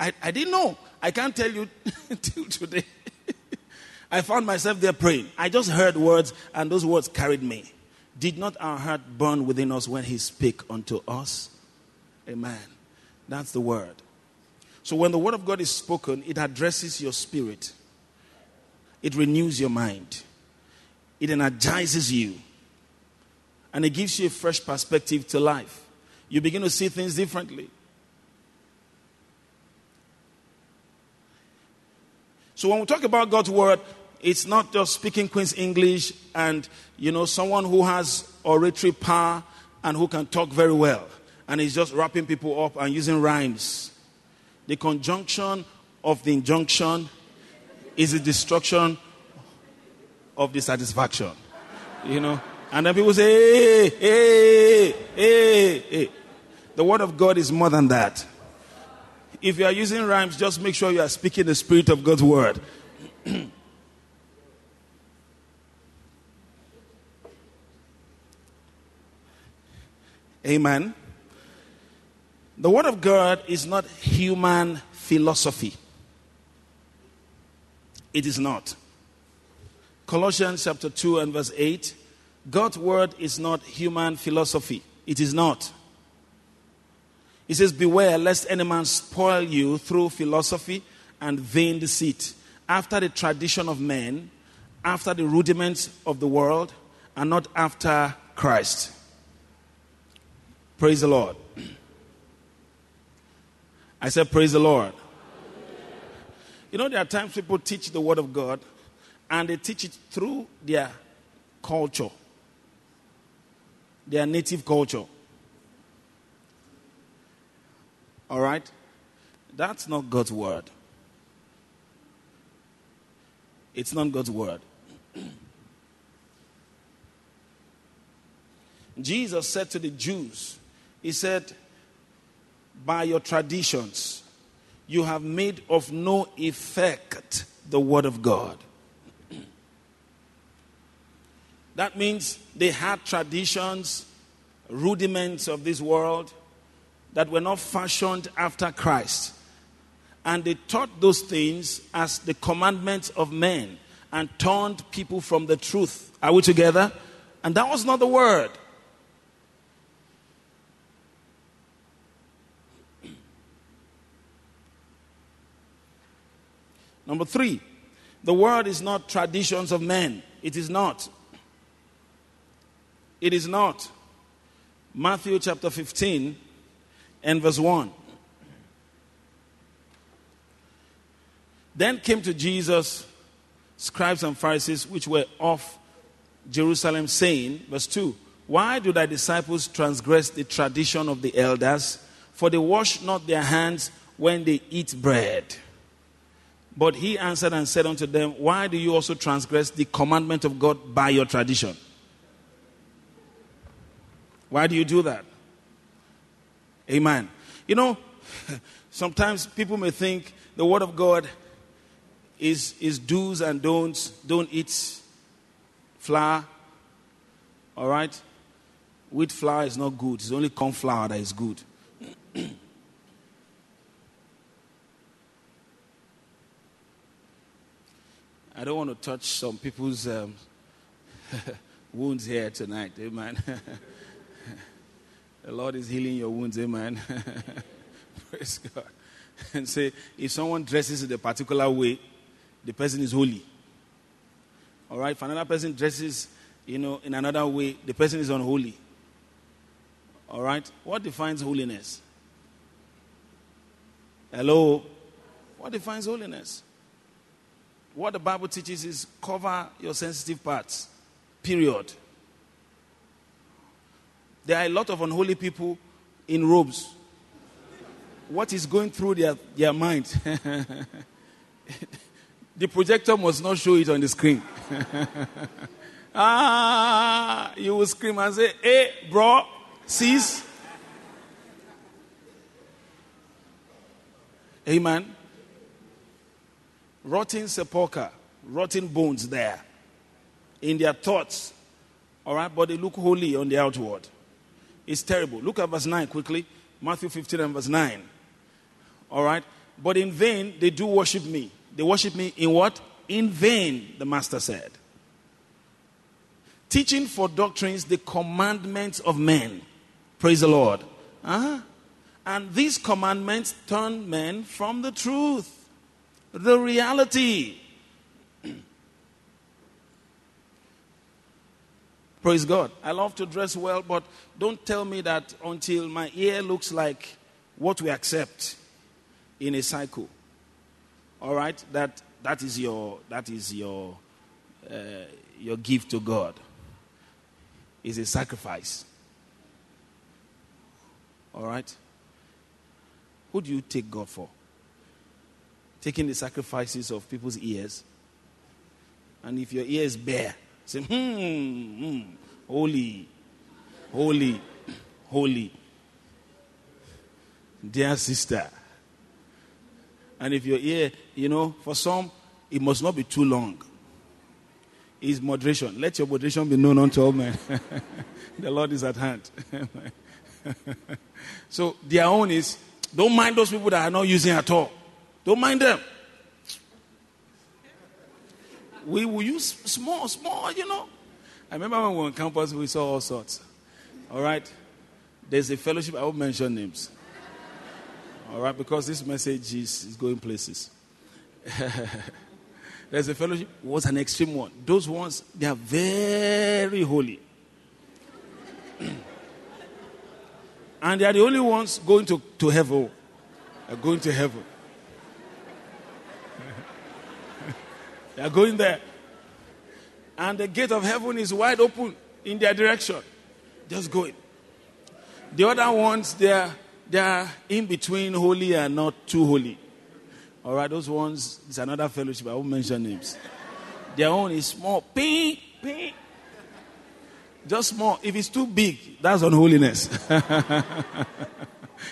I, I didn't know. I can't tell you till today. I found myself there praying. I just heard words, and those words carried me. Did not our heart burn within us when he spake unto us? Amen. That's the word. So when the word of God is spoken, it addresses your spirit, it renews your mind, it energizes you, and it gives you a fresh perspective to life. You begin to see things differently. So when we talk about God's word, it's not just speaking Queen's English and, you know, someone who has oratory power and who can talk very well. And is just wrapping people up and using rhymes. The conjunction of the injunction is the destruction of the satisfaction. You know? And then people say, hey, hey, hey, hey. The word of God is more than that. If you are using rhymes, just make sure you are speaking the spirit of God's word. Amen. The Word of God is not human philosophy. It is not. Colossians chapter 2 and verse 8 God's Word is not human philosophy. It is not. He says, Beware lest any man spoil you through philosophy and vain deceit, after the tradition of men, after the rudiments of the world, and not after Christ. Praise the Lord. I said, Praise the Lord. You know, there are times people teach the Word of God and they teach it through their culture, their native culture. All right? That's not God's Word. It's not God's Word. Jesus said to the Jews, he said, By your traditions, you have made of no effect the word of God. that means they had traditions, rudiments of this world that were not fashioned after Christ. And they taught those things as the commandments of men and turned people from the truth. Are we together? And that was not the word. Number three, the word is not traditions of men. It is not. It is not. Matthew chapter 15 and verse 1. Then came to Jesus scribes and Pharisees which were of Jerusalem, saying, verse 2 Why do thy disciples transgress the tradition of the elders? For they wash not their hands when they eat bread. But he answered and said unto them, Why do you also transgress the commandment of God by your tradition? Why do you do that? Amen. You know, sometimes people may think the word of God is, is do's and don'ts. Don't eat flour. All right? Wheat flour is not good. It's only corn flour that is good. I don't want to touch some people's um, wounds here tonight. Amen. the Lord is healing your wounds. Amen. Praise God. And say, if someone dresses in a particular way, the person is holy. All right. If another person dresses, you know, in another way, the person is unholy. All right. What defines holiness? Hello. What defines holiness? What the Bible teaches is cover your sensitive parts. Period. There are a lot of unholy people in robes. What is going through their, their mind? the projector must not show it on the screen. ah, you will scream and say, Hey, bro, sis. Amen rotten sepulchre, rotten bones there in their thoughts. All right, but they look holy on the outward. It's terrible. Look at verse 9 quickly. Matthew 15 and verse 9. All right, but in vain they do worship me. They worship me in what? In vain, the master said. teaching for doctrines the commandments of men. Praise the Lord. Uh-huh. And these commandments turn men from the truth, the reality. Praise God. I love to dress well, but don't tell me that until my ear looks like what we accept in a cycle. All right? That, that is your, that is your, uh, your gift to God. Is a sacrifice. All right? Who do you take God for? Taking the sacrifices of people's ears. And if your ear is bare, say, hmm, hmm, holy, holy, holy. Dear sister. And if your ear, you know, for some, it must not be too long. Is moderation. Let your moderation be known unto all men. the Lord is at hand. so their own is don't mind those people that are not using at all. Don't mind them. We will use small, small, you know. I remember when we were on campus, we saw all sorts. All right? There's a fellowship, I won't mention names. All right? Because this message is, is going places. There's a fellowship, was an extreme one. Those ones, they are very holy. And they are the only ones going to, to heaven. Going to heaven. They are going there. And the gate of heaven is wide open in their direction. Just going. The other ones, they are, they are in between holy and not too holy. All right, those ones, it's another fellowship. I won't mention names. Their own is small. Ping, ping. Just small. If it's too big, that's unholiness.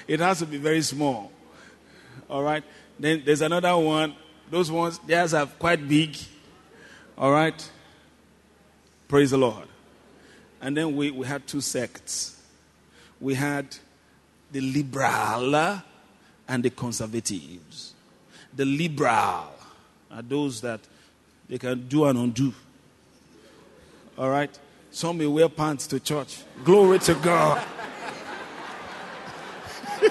it has to be very small. All right. Then there's another one. Those ones, theirs are quite big. All right. Praise the Lord. And then we, we had two sects. We had the liberal and the conservatives. The liberal are those that they can do and undo. All right. Some may wear pants to church. Glory to God.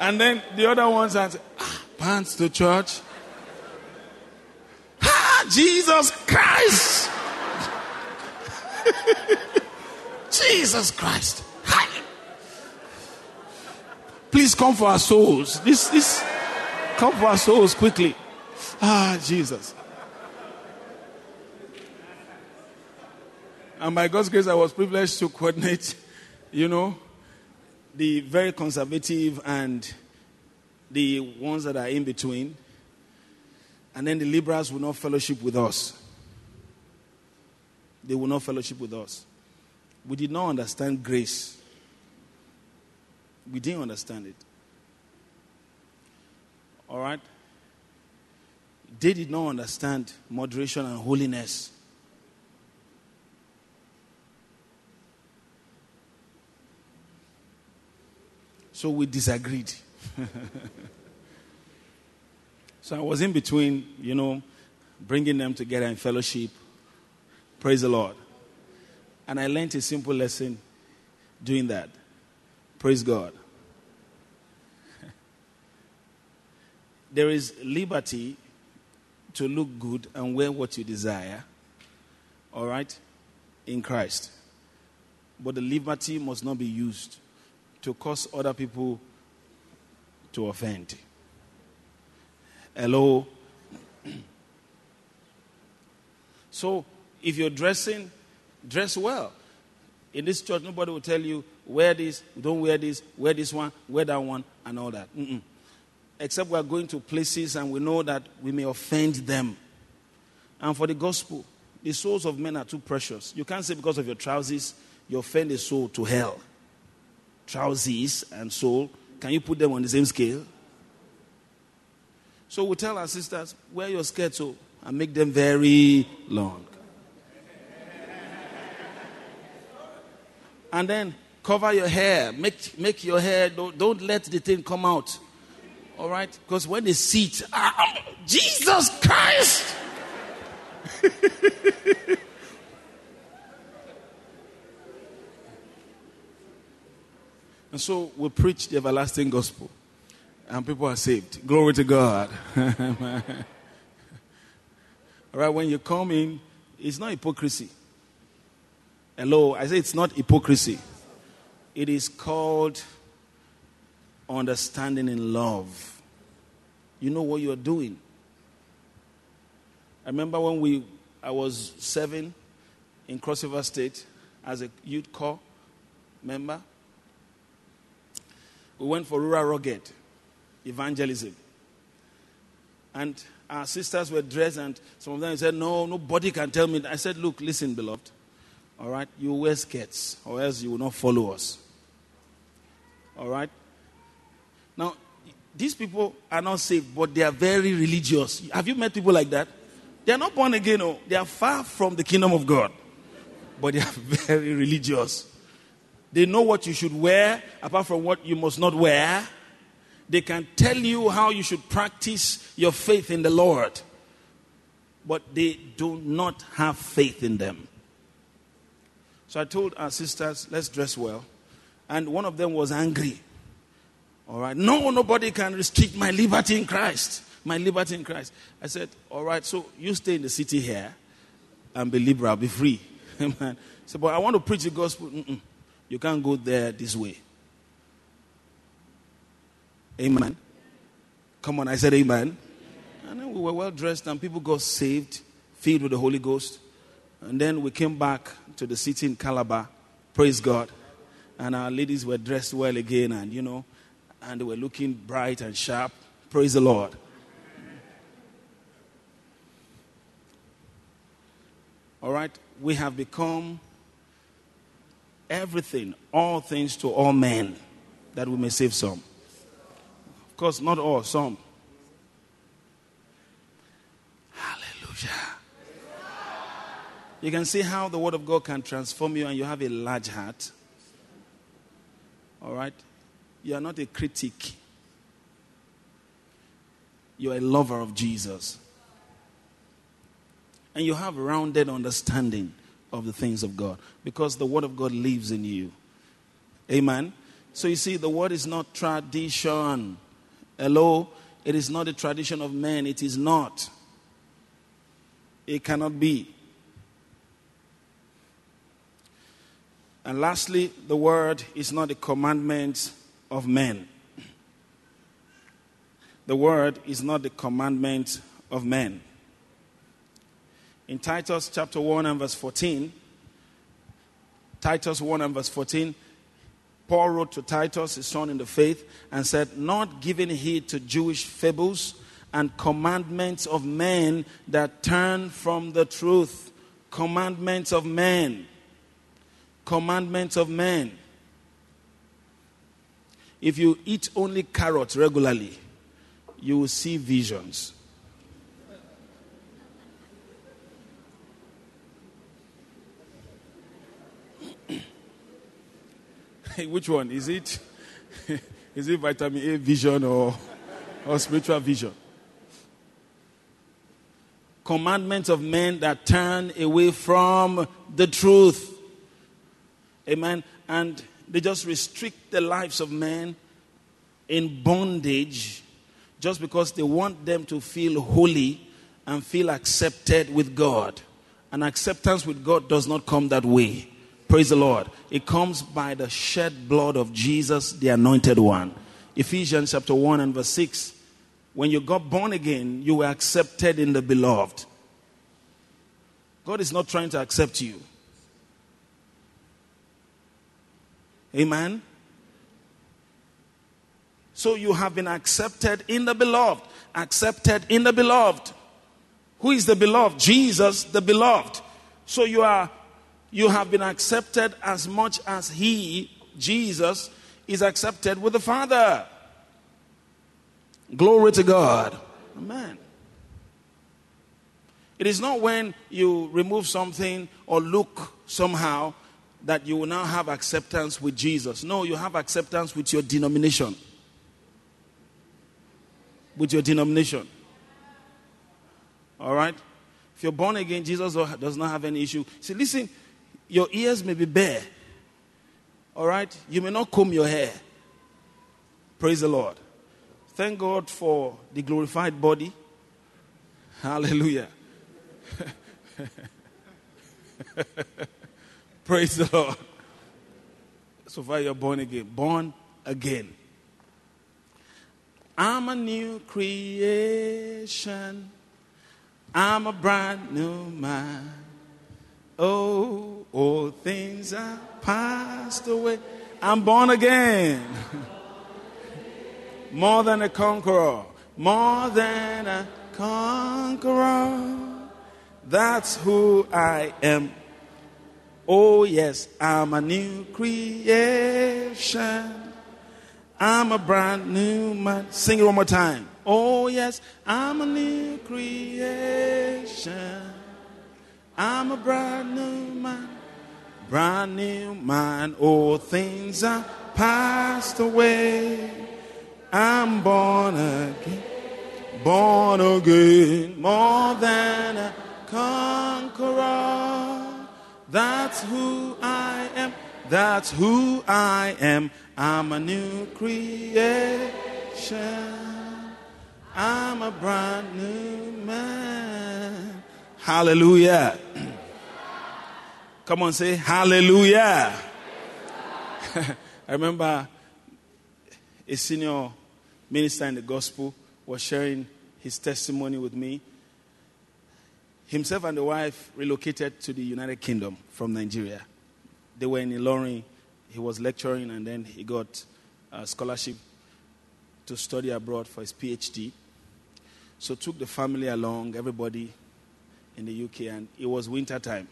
and then the other ones are pants to church. Ah, Jesus Christ. Jesus Christ. Hi. Please come for our souls. This, this, come for our souls quickly. Ah, Jesus. And by God's grace, I was privileged to coordinate, you know, the very conservative and the ones that are in between. And then the liberals will not fellowship with us. They will not fellowship with us. We did not understand grace. We didn't understand it. All right? They did not understand moderation and holiness. So we disagreed. so I was in between, you know, bringing them together in fellowship. Praise the Lord. And I learned a simple lesson doing that. Praise God. there is liberty to look good and wear what you desire, all right, in Christ. But the liberty must not be used to cause other people to offend. Hello? so, if you're dressing, dress well. In this church, nobody will tell you, wear this, don't wear this, wear this one, wear that one, and all that. Mm-mm. Except we are going to places and we know that we may offend them. And for the gospel, the souls of men are too precious. You can't say because of your trousers, you offend a soul to hell trousers and soul, can you put them on the same scale? So we tell our sisters, wear your skirt oh, and make them very long. and then cover your hair. Make, make your hair, don't, don't let the thing come out. All right? Because when they see it, ah, Jesus Christ! And so we preach the everlasting gospel, and people are saved. Glory to God. All right, when you come in, it's not hypocrisy. Hello, I say it's not hypocrisy. It is called understanding in love. You know what you're doing. I remember when we I was serving in Cross River State as a youth corps member. We went for rural rugged evangelism. And our sisters were dressed, and some of them said, No, nobody can tell me. I said, Look, listen, beloved. All right, you wear skirts, or else you will not follow us. All right? Now, these people are not saved, but they are very religious. Have you met people like that? They are not born again, no. They are far from the kingdom of God, but they are very religious. They know what you should wear, apart from what you must not wear. They can tell you how you should practice your faith in the Lord, but they do not have faith in them. So I told our sisters, let's dress well. And one of them was angry. All right. No, nobody can restrict my liberty in Christ. My liberty in Christ. I said, All right, so you stay in the city here and be liberal, be free. Amen. Said, but I want to preach the gospel. Mm-mm. You can't go there this way. Amen. Come on, I said amen. And then we were well dressed and people got saved, filled with the Holy Ghost. And then we came back to the city in Calabar. Praise God. And our ladies were dressed well again and, you know, and they were looking bright and sharp. Praise the Lord. All right. We have become everything, all things to all men, that we may save some. Of course, not all, some. Hallelujah. You can see how the Word of God can transform you, and you have a large heart. All right? You are not a critic, you are a lover of Jesus. And you have rounded understanding of the things of God because the Word of God lives in you. Amen. So you see, the Word is not tradition. Hello? It is not a tradition of men. It is not. It cannot be. And lastly, the Word is not a commandment of men. The Word is not the commandment of men. In Titus chapter 1 and verse 14, Titus 1 and verse 14, Paul wrote to Titus, his son in the faith, and said, Not giving heed to Jewish fables and commandments of men that turn from the truth. Commandments of men. Commandments of men. If you eat only carrots regularly, you will see visions. Which one? Is it is it vitamin A vision or, or spiritual vision? Commandments of men that turn away from the truth. Amen. And they just restrict the lives of men in bondage just because they want them to feel holy and feel accepted with God. And acceptance with God does not come that way. Praise the Lord. It comes by the shed blood of Jesus, the anointed one. Ephesians chapter 1 and verse 6. When you got born again, you were accepted in the beloved. God is not trying to accept you. Amen. So you have been accepted in the beloved. Accepted in the beloved. Who is the beloved? Jesus, the beloved. So you are you have been accepted as much as he, Jesus, is accepted with the Father. Glory to God. Amen. It is not when you remove something or look somehow that you will now have acceptance with Jesus. No, you have acceptance with your denomination. With your denomination. All right? If you're born again, Jesus does not have any issue. See, listen, your ears may be bare. All right? You may not comb your hair. Praise the Lord. Thank God for the glorified body. Hallelujah. Praise the Lord. So far, you're born again. Born again. I'm a new creation. I'm a brand new man. Oh, all things are passed away. I'm born again. More than a conqueror. More than a conqueror. That's who I am. Oh, yes, I'm a new creation. I'm a brand new man. Sing it one more time. Oh, yes, I'm a new creation. I'm a brand new man. Brand new man. All things are passed away. I'm born again. Born again. More than a conqueror. That's who I am. That's who I am. I'm a new creation. I'm a brand new man. Hallelujah. Come on, say hallelujah. I remember a senior minister in the gospel was sharing his testimony with me. Himself and the wife relocated to the United Kingdom from Nigeria. They were in Ilorin he was lecturing and then he got a scholarship to study abroad for his PhD. So took the family along, everybody in the UK, and it was winter time.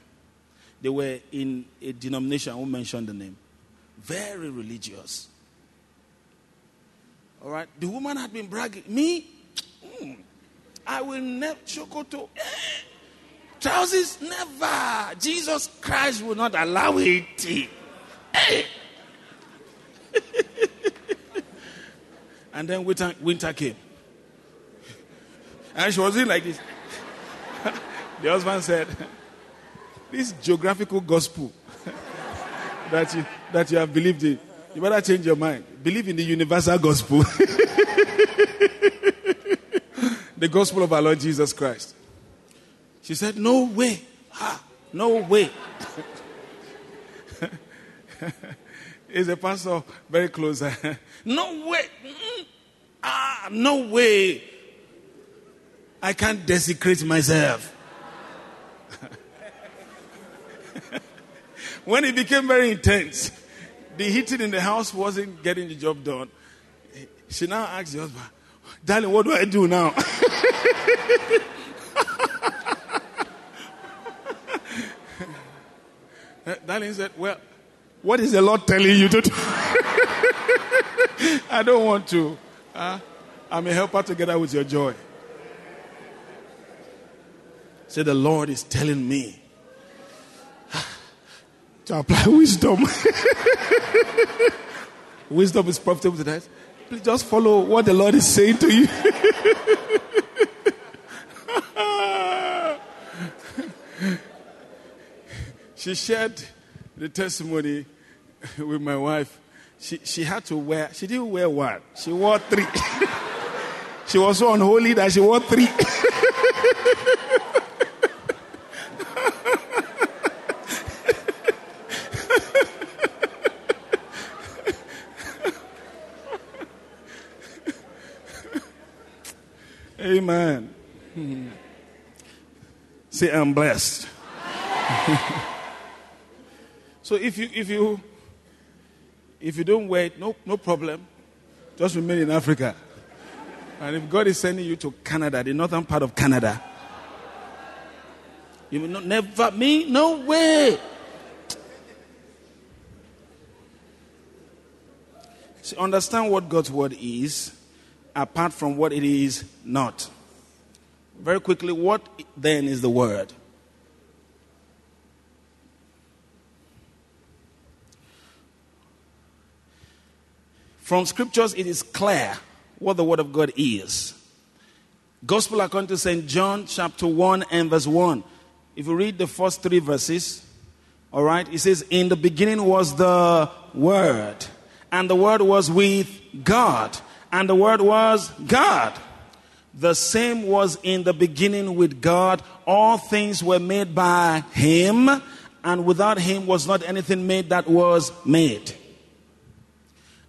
They were in a denomination, I won't mention the name, very religious. All right, the woman had been bragging, me, mm, I will never chokoto. Eh, trousers, never. Jesus Christ will not allow it. and then winter, winter came. And she was in like this. The husband said, This geographical gospel that, you, that you have believed in, you better change your mind. Believe in the universal gospel. the gospel of our Lord Jesus Christ. She said, No way. Ah, no way. is a pastor very close. no way. Ah, no way. I can't desecrate myself. When it became very intense, the heating in the house wasn't getting the job done. She now asked the husband, Darling, what do I do now? Darling said, Well, what is the Lord telling you to do? I don't want to. Uh, I'm a helper together with your joy. Say, the Lord is telling me to apply wisdom. wisdom is profitable to that. Please just follow what the Lord is saying to you. she shared the testimony with my wife, she, she had to wear, she didn't wear one, she wore three. she was so unholy that she wore three. Amen. Say, I'm blessed. So if you if you if you don't wait, no no problem. Just remain in Africa. And if God is sending you to Canada, the northern part of Canada, you will not never me, no way. See, understand what God's word is, apart from what it is not. Very quickly, what then is the word? From scriptures, it is clear what the Word of God is. Gospel according to St. John, chapter 1 and verse 1. If you read the first three verses, all right, it says, In the beginning was the Word, and the Word was with God, and the Word was God. The same was in the beginning with God. All things were made by Him, and without Him was not anything made that was made.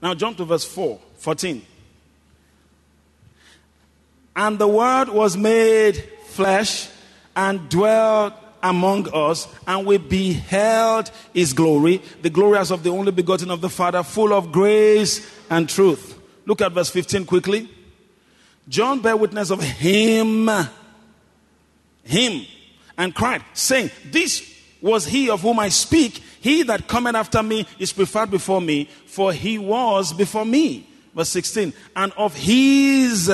Now jump to verse 4, 14. And the Word was made flesh and dwelt among us, and we beheld his glory, the glory as of the only begotten of the Father, full of grace and truth. Look at verse 15 quickly. John bare witness of him, him, and cried, saying, This was he of whom I speak. He that cometh after me is preferred before me, for he was before me. Verse 16. And of his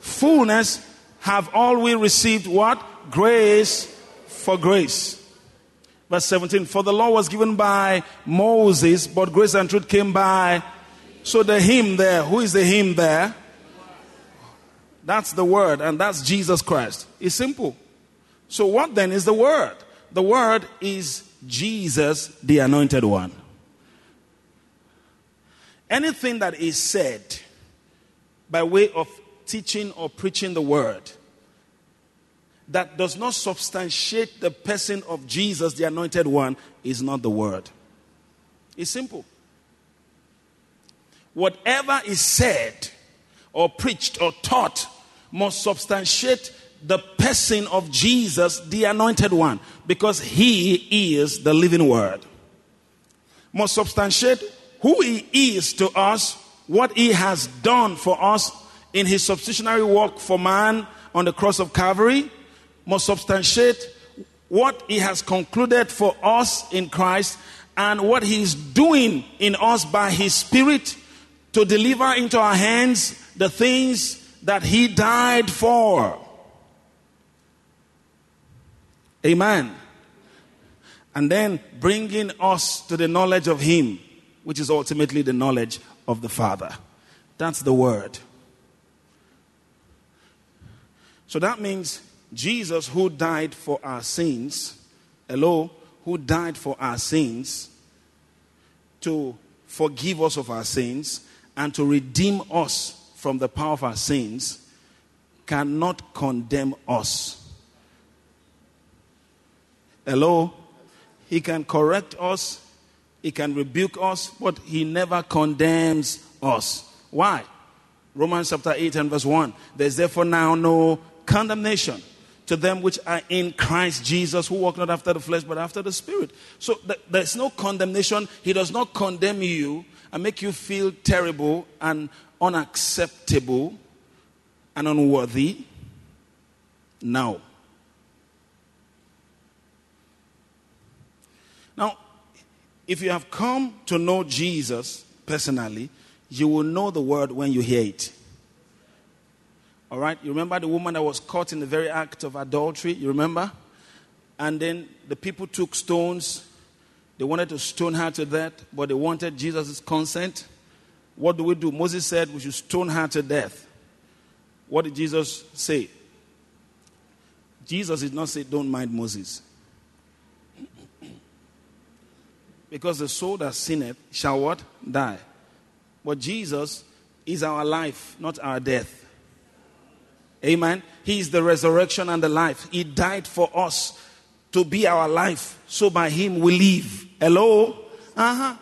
fullness have all we received what? Grace for grace. Verse 17, for the law was given by Moses, but grace and truth came by. So the him there, who is the him there? That's the word, and that's Jesus Christ. It's simple. So, what then is the word? The word is Jesus, the anointed one. Anything that is said by way of teaching or preaching the word that does not substantiate the person of Jesus, the anointed one, is not the word. It's simple. Whatever is said or preached or taught must substantiate the person of Jesus, the anointed one, because he is the living word. Must substantiate who he is to us, what he has done for us in his substitutionary work for man on the cross of Calvary, must substantiate what he has concluded for us in Christ and what he is doing in us by his spirit to deliver into our hands the things that he died for. Amen. And then bringing us to the knowledge of him, which is ultimately the knowledge of the Father. That's the word. So that means Jesus, who died for our sins, hello, who died for our sins to forgive us of our sins and to redeem us from the power of our sins, cannot condemn us. Hello? He can correct us, he can rebuke us, but he never condemns us. Why? Romans chapter 8 and verse 1. There's therefore now no condemnation to them which are in Christ Jesus, who walk not after the flesh, but after the Spirit. So th- there's no condemnation. He does not condemn you and make you feel terrible and unacceptable and unworthy. No. Now, if you have come to know Jesus personally, you will know the word when you hear it. All right? You remember the woman that was caught in the very act of adultery? You remember? And then the people took stones. They wanted to stone her to death, but they wanted Jesus' consent. What do we do? Moses said we should stone her to death. What did Jesus say? Jesus did not say, Don't mind Moses. because the soul that sinneth shall what? Die. But Jesus is our life, not our death. Amen. He is the resurrection and the life. He died for us to be our life. So by him we live. Hello? Uh huh.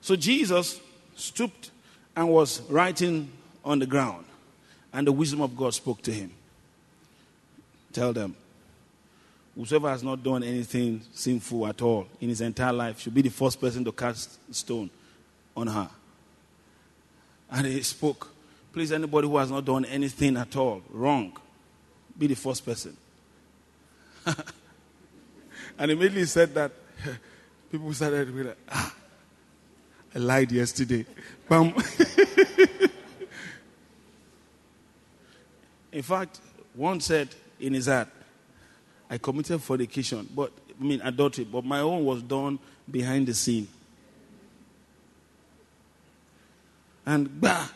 So Jesus stooped and was writing on the ground, and the wisdom of God spoke to him. Tell them, whosoever has not done anything sinful at all in his entire life should be the first person to cast stone on her. And he spoke, Please, anybody who has not done anything at all wrong, be the first person. and immediately he said that, people started to be like, ah, I lied yesterday. Bam. in fact, one said in his heart, I committed fornication, but I mean adultery, but my own was done behind the scene. And bah,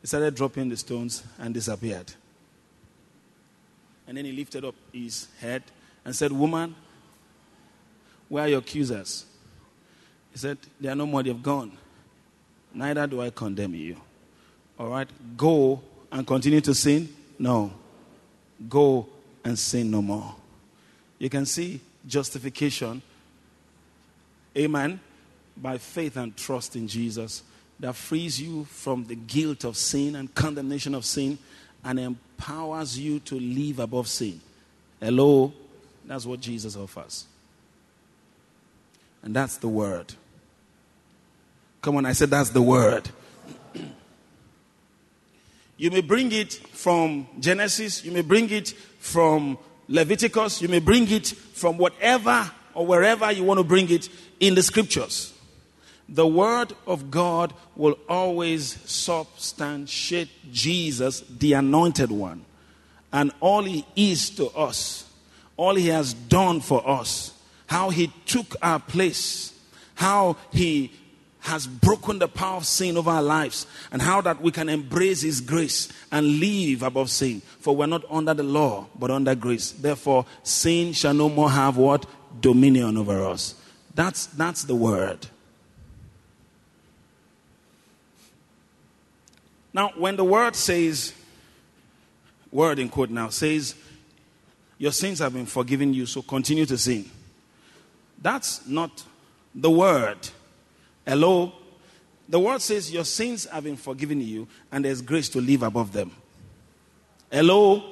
he started dropping the stones and disappeared. And then he lifted up his head and said, Woman, where are your accusers? He said, They are no more, they've gone. Neither do I condemn you. All right? Go and continue to sin? No. Go and sin no more. You can see justification, amen, by faith and trust in Jesus that frees you from the guilt of sin and condemnation of sin and empowers you to live above sin. Hello? That's what Jesus offers. And that's the word. Come on, I said that's the word. you may bring it from Genesis, you may bring it from Leviticus, you may bring it from whatever or wherever you want to bring it in the scriptures. The word of God will always substantiate Jesus, the anointed one, and all he is to us, all he has done for us, how he took our place, how he has broken the power of sin over our lives and how that we can embrace his grace and live above sin. For we're not under the law but under grace. Therefore sin shall no more have what? Dominion over us. That's that's the word now when the word says word in quote now says your sins have been forgiven you so continue to sin that's not the word Hello? The word says, Your sins have been forgiven you, and there's grace to live above them. Hello?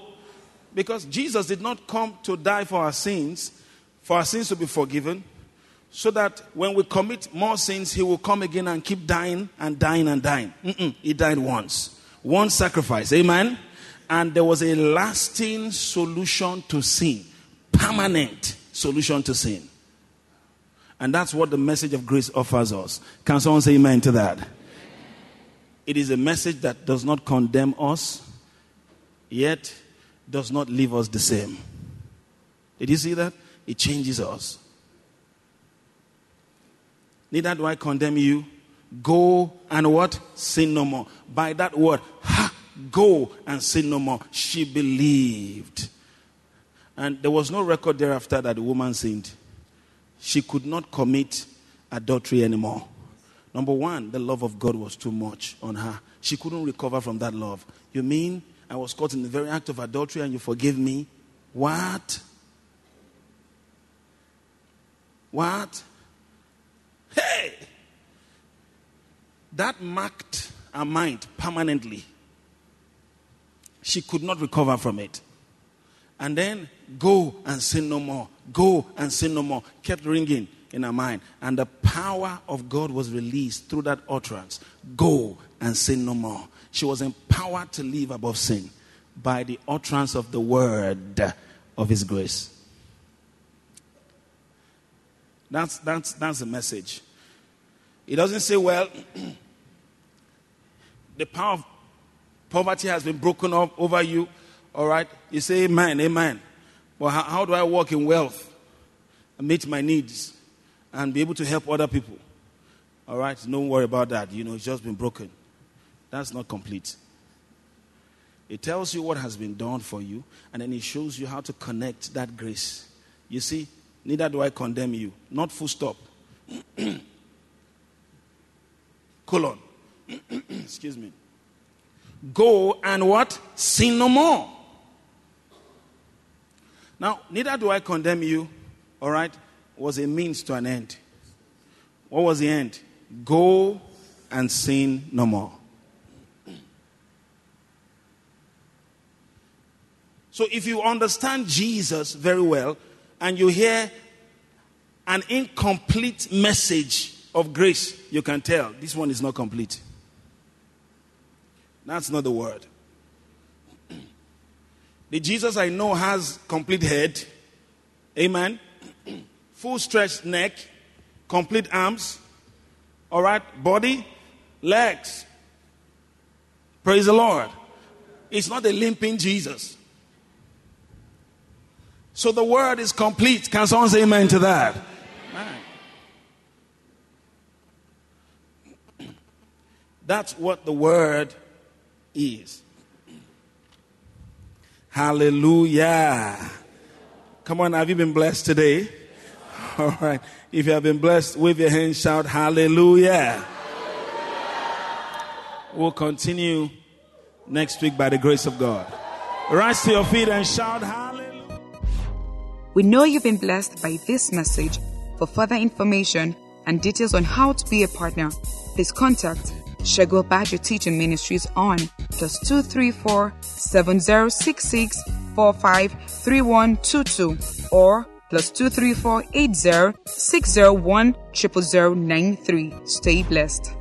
Because Jesus did not come to die for our sins, for our sins to be forgiven, so that when we commit more sins, He will come again and keep dying and dying and dying. Mm-mm. He died once. One sacrifice. Amen? And there was a lasting solution to sin, permanent solution to sin. And that's what the message of grace offers us. Can someone say amen to that? It is a message that does not condemn us, yet does not leave us the same. Did you see that? It changes us. Neither do I condemn you. Go and what? Sin no more. By that word, ha, go and sin no more. She believed. And there was no record thereafter that the woman sinned she could not commit adultery anymore. Number one, the love of God was too much on her. She couldn't recover from that love. You mean I was caught in the very act of adultery and you forgive me? What? What? Hey! That marked her mind permanently. She could not recover from it. And then go and sin no more. Go and sin no more. Kept ringing in her mind. And the power of God was released through that utterance. Go and sin no more. She was empowered to live above sin by the utterance of the word of his grace. That's, that's, that's the message. It doesn't say, well, the power of poverty has been broken up over you. All right? You say, Amen, Amen. Well, how, how do I walk in wealth and meet my needs and be able to help other people? All right? Don't worry about that. You know, it's just been broken. That's not complete. It tells you what has been done for you, and then it shows you how to connect that grace. You see, neither do I condemn you. Not full stop. Colon. Excuse me. Go and what? Sin no more. Now, neither do I condemn you, all right, was a means to an end. What was the end? Go and sin no more. So, if you understand Jesus very well and you hear an incomplete message of grace, you can tell this one is not complete. That's not the word. The Jesus I know has complete head. Amen. Full stretched neck, complete arms. All right. Body, legs. Praise the Lord. It's not a limping Jesus. So the word is complete. Can someone say amen to that? That's what the word is. Hallelujah. Come on, have you been blessed today? All right. If you have been blessed, wave your hands, shout hallelujah. We'll continue next week by the grace of God. Rise to your feet and shout hallelujah. We know you've been blessed by this message. For further information and details on how to be a partner, please contact Segun Obadje Teaching Ministries on plus 234 7066 453122 or plus 234 80 601 00093. Stay blessed.